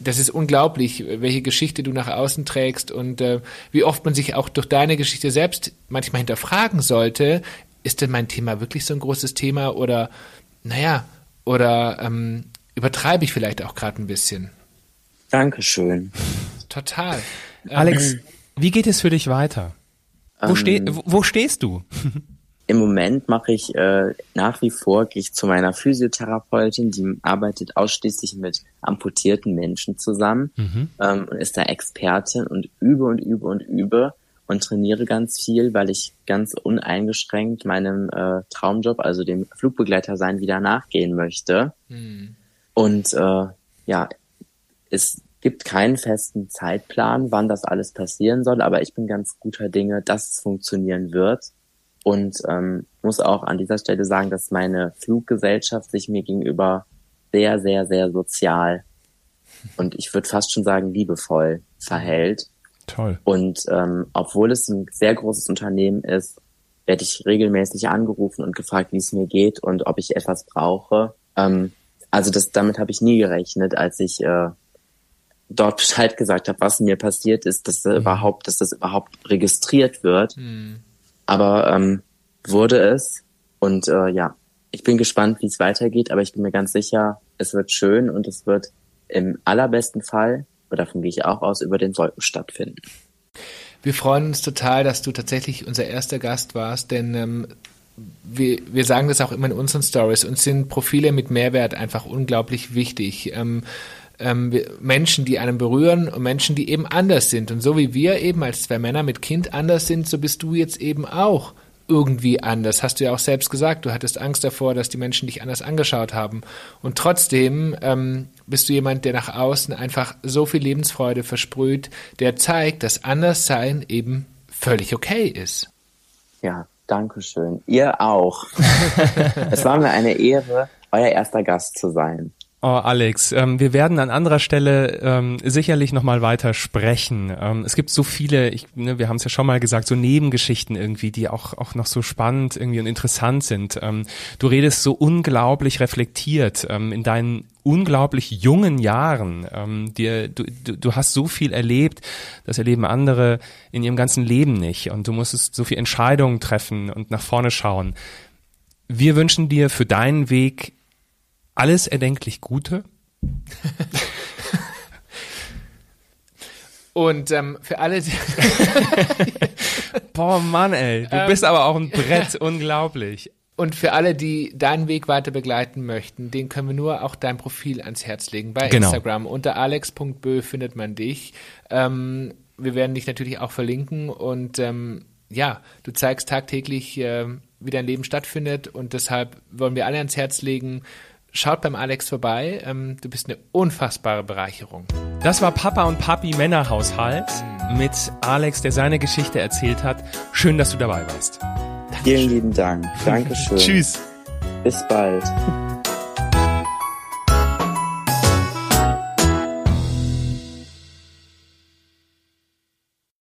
das ist unglaublich, welche Geschichte du nach außen trägst und äh, wie oft man sich auch durch deine Geschichte selbst manchmal hinterfragen sollte, ist denn mein Thema wirklich so ein großes Thema oder, naja, oder ähm, übertreibe ich vielleicht auch gerade ein bisschen? Dankeschön. Total. Alex, ähm, wie geht es für dich weiter? Wo, ähm, wo stehst du? Im Moment mache ich äh, nach wie vor, gehe ich zu meiner Physiotherapeutin, die arbeitet ausschließlich mit amputierten Menschen zusammen mhm. ähm, und ist da Expertin und übe und übe und übe und trainiere ganz viel, weil ich ganz uneingeschränkt meinem äh, Traumjob, also dem Flugbegleiter sein, wieder nachgehen möchte. Mhm. Und äh, ja, es gibt keinen festen Zeitplan, wann das alles passieren soll, aber ich bin ganz guter Dinge, dass es funktionieren wird. Und ähm, muss auch an dieser Stelle sagen, dass meine Fluggesellschaft sich mir gegenüber sehr, sehr, sehr sozial und ich würde fast schon sagen liebevoll verhält. Toll. Und ähm, obwohl es ein sehr großes Unternehmen ist, werde ich regelmäßig angerufen und gefragt, wie es mir geht und ob ich etwas brauche. Ähm, also das, damit habe ich nie gerechnet, als ich äh, dort Bescheid gesagt habe, was mir passiert ist, dass mhm. überhaupt, dass das überhaupt registriert wird. Mhm. Aber ähm, wurde es. Und äh, ja, ich bin gespannt, wie es weitergeht, aber ich bin mir ganz sicher, es wird schön und es wird im allerbesten Fall, und davon gehe ich auch aus, über den Wolken stattfinden. Wir freuen uns total, dass du tatsächlich unser erster Gast warst, denn ähm, wir, wir sagen das auch immer in unseren Stories. Uns sind Profile mit Mehrwert einfach unglaublich wichtig. Ähm, ähm, Menschen, die einen berühren und Menschen, die eben anders sind. Und so wie wir eben als zwei Männer mit Kind anders sind, so bist du jetzt eben auch irgendwie anders. Hast du ja auch selbst gesagt, du hattest Angst davor, dass die Menschen dich anders angeschaut haben. Und trotzdem ähm, bist du jemand, der nach außen einfach so viel Lebensfreude versprüht, der zeigt, dass Anderssein eben völlig okay ist. Ja, danke schön. Ihr auch. es war mir eine Ehre, euer erster Gast zu sein. Oh, Alex, ähm, wir werden an anderer Stelle ähm, sicherlich nochmal weiter sprechen. Ähm, es gibt so viele, ich, ne, wir haben es ja schon mal gesagt, so Nebengeschichten irgendwie, die auch, auch noch so spannend irgendwie und interessant sind. Ähm, du redest so unglaublich reflektiert ähm, in deinen unglaublich jungen Jahren. Ähm, dir, du, du, du hast so viel erlebt, das erleben andere in ihrem ganzen Leben nicht. Und du musstest so viel Entscheidungen treffen und nach vorne schauen. Wir wünschen dir für deinen Weg alles erdenklich Gute. Und ähm, für alle, die Boah, Mann, ey, du ähm, bist aber auch ein Brett, unglaublich. Und für alle, die deinen Weg weiter begleiten möchten, den können wir nur auch dein Profil ans Herz legen. Bei genau. Instagram unter alex.bö findet man dich. Ähm, wir werden dich natürlich auch verlinken und ähm, ja, du zeigst tagtäglich, äh, wie dein Leben stattfindet und deshalb wollen wir alle ans Herz legen, Schaut beim Alex vorbei. Ähm, du bist eine unfassbare Bereicherung. Das war Papa und Papi Männerhaushalt mhm. mit Alex, der seine Geschichte erzählt hat. Schön, dass du dabei warst. Dankeschön. Vielen lieben Dank. Dankeschön. Tschüss. Bis bald.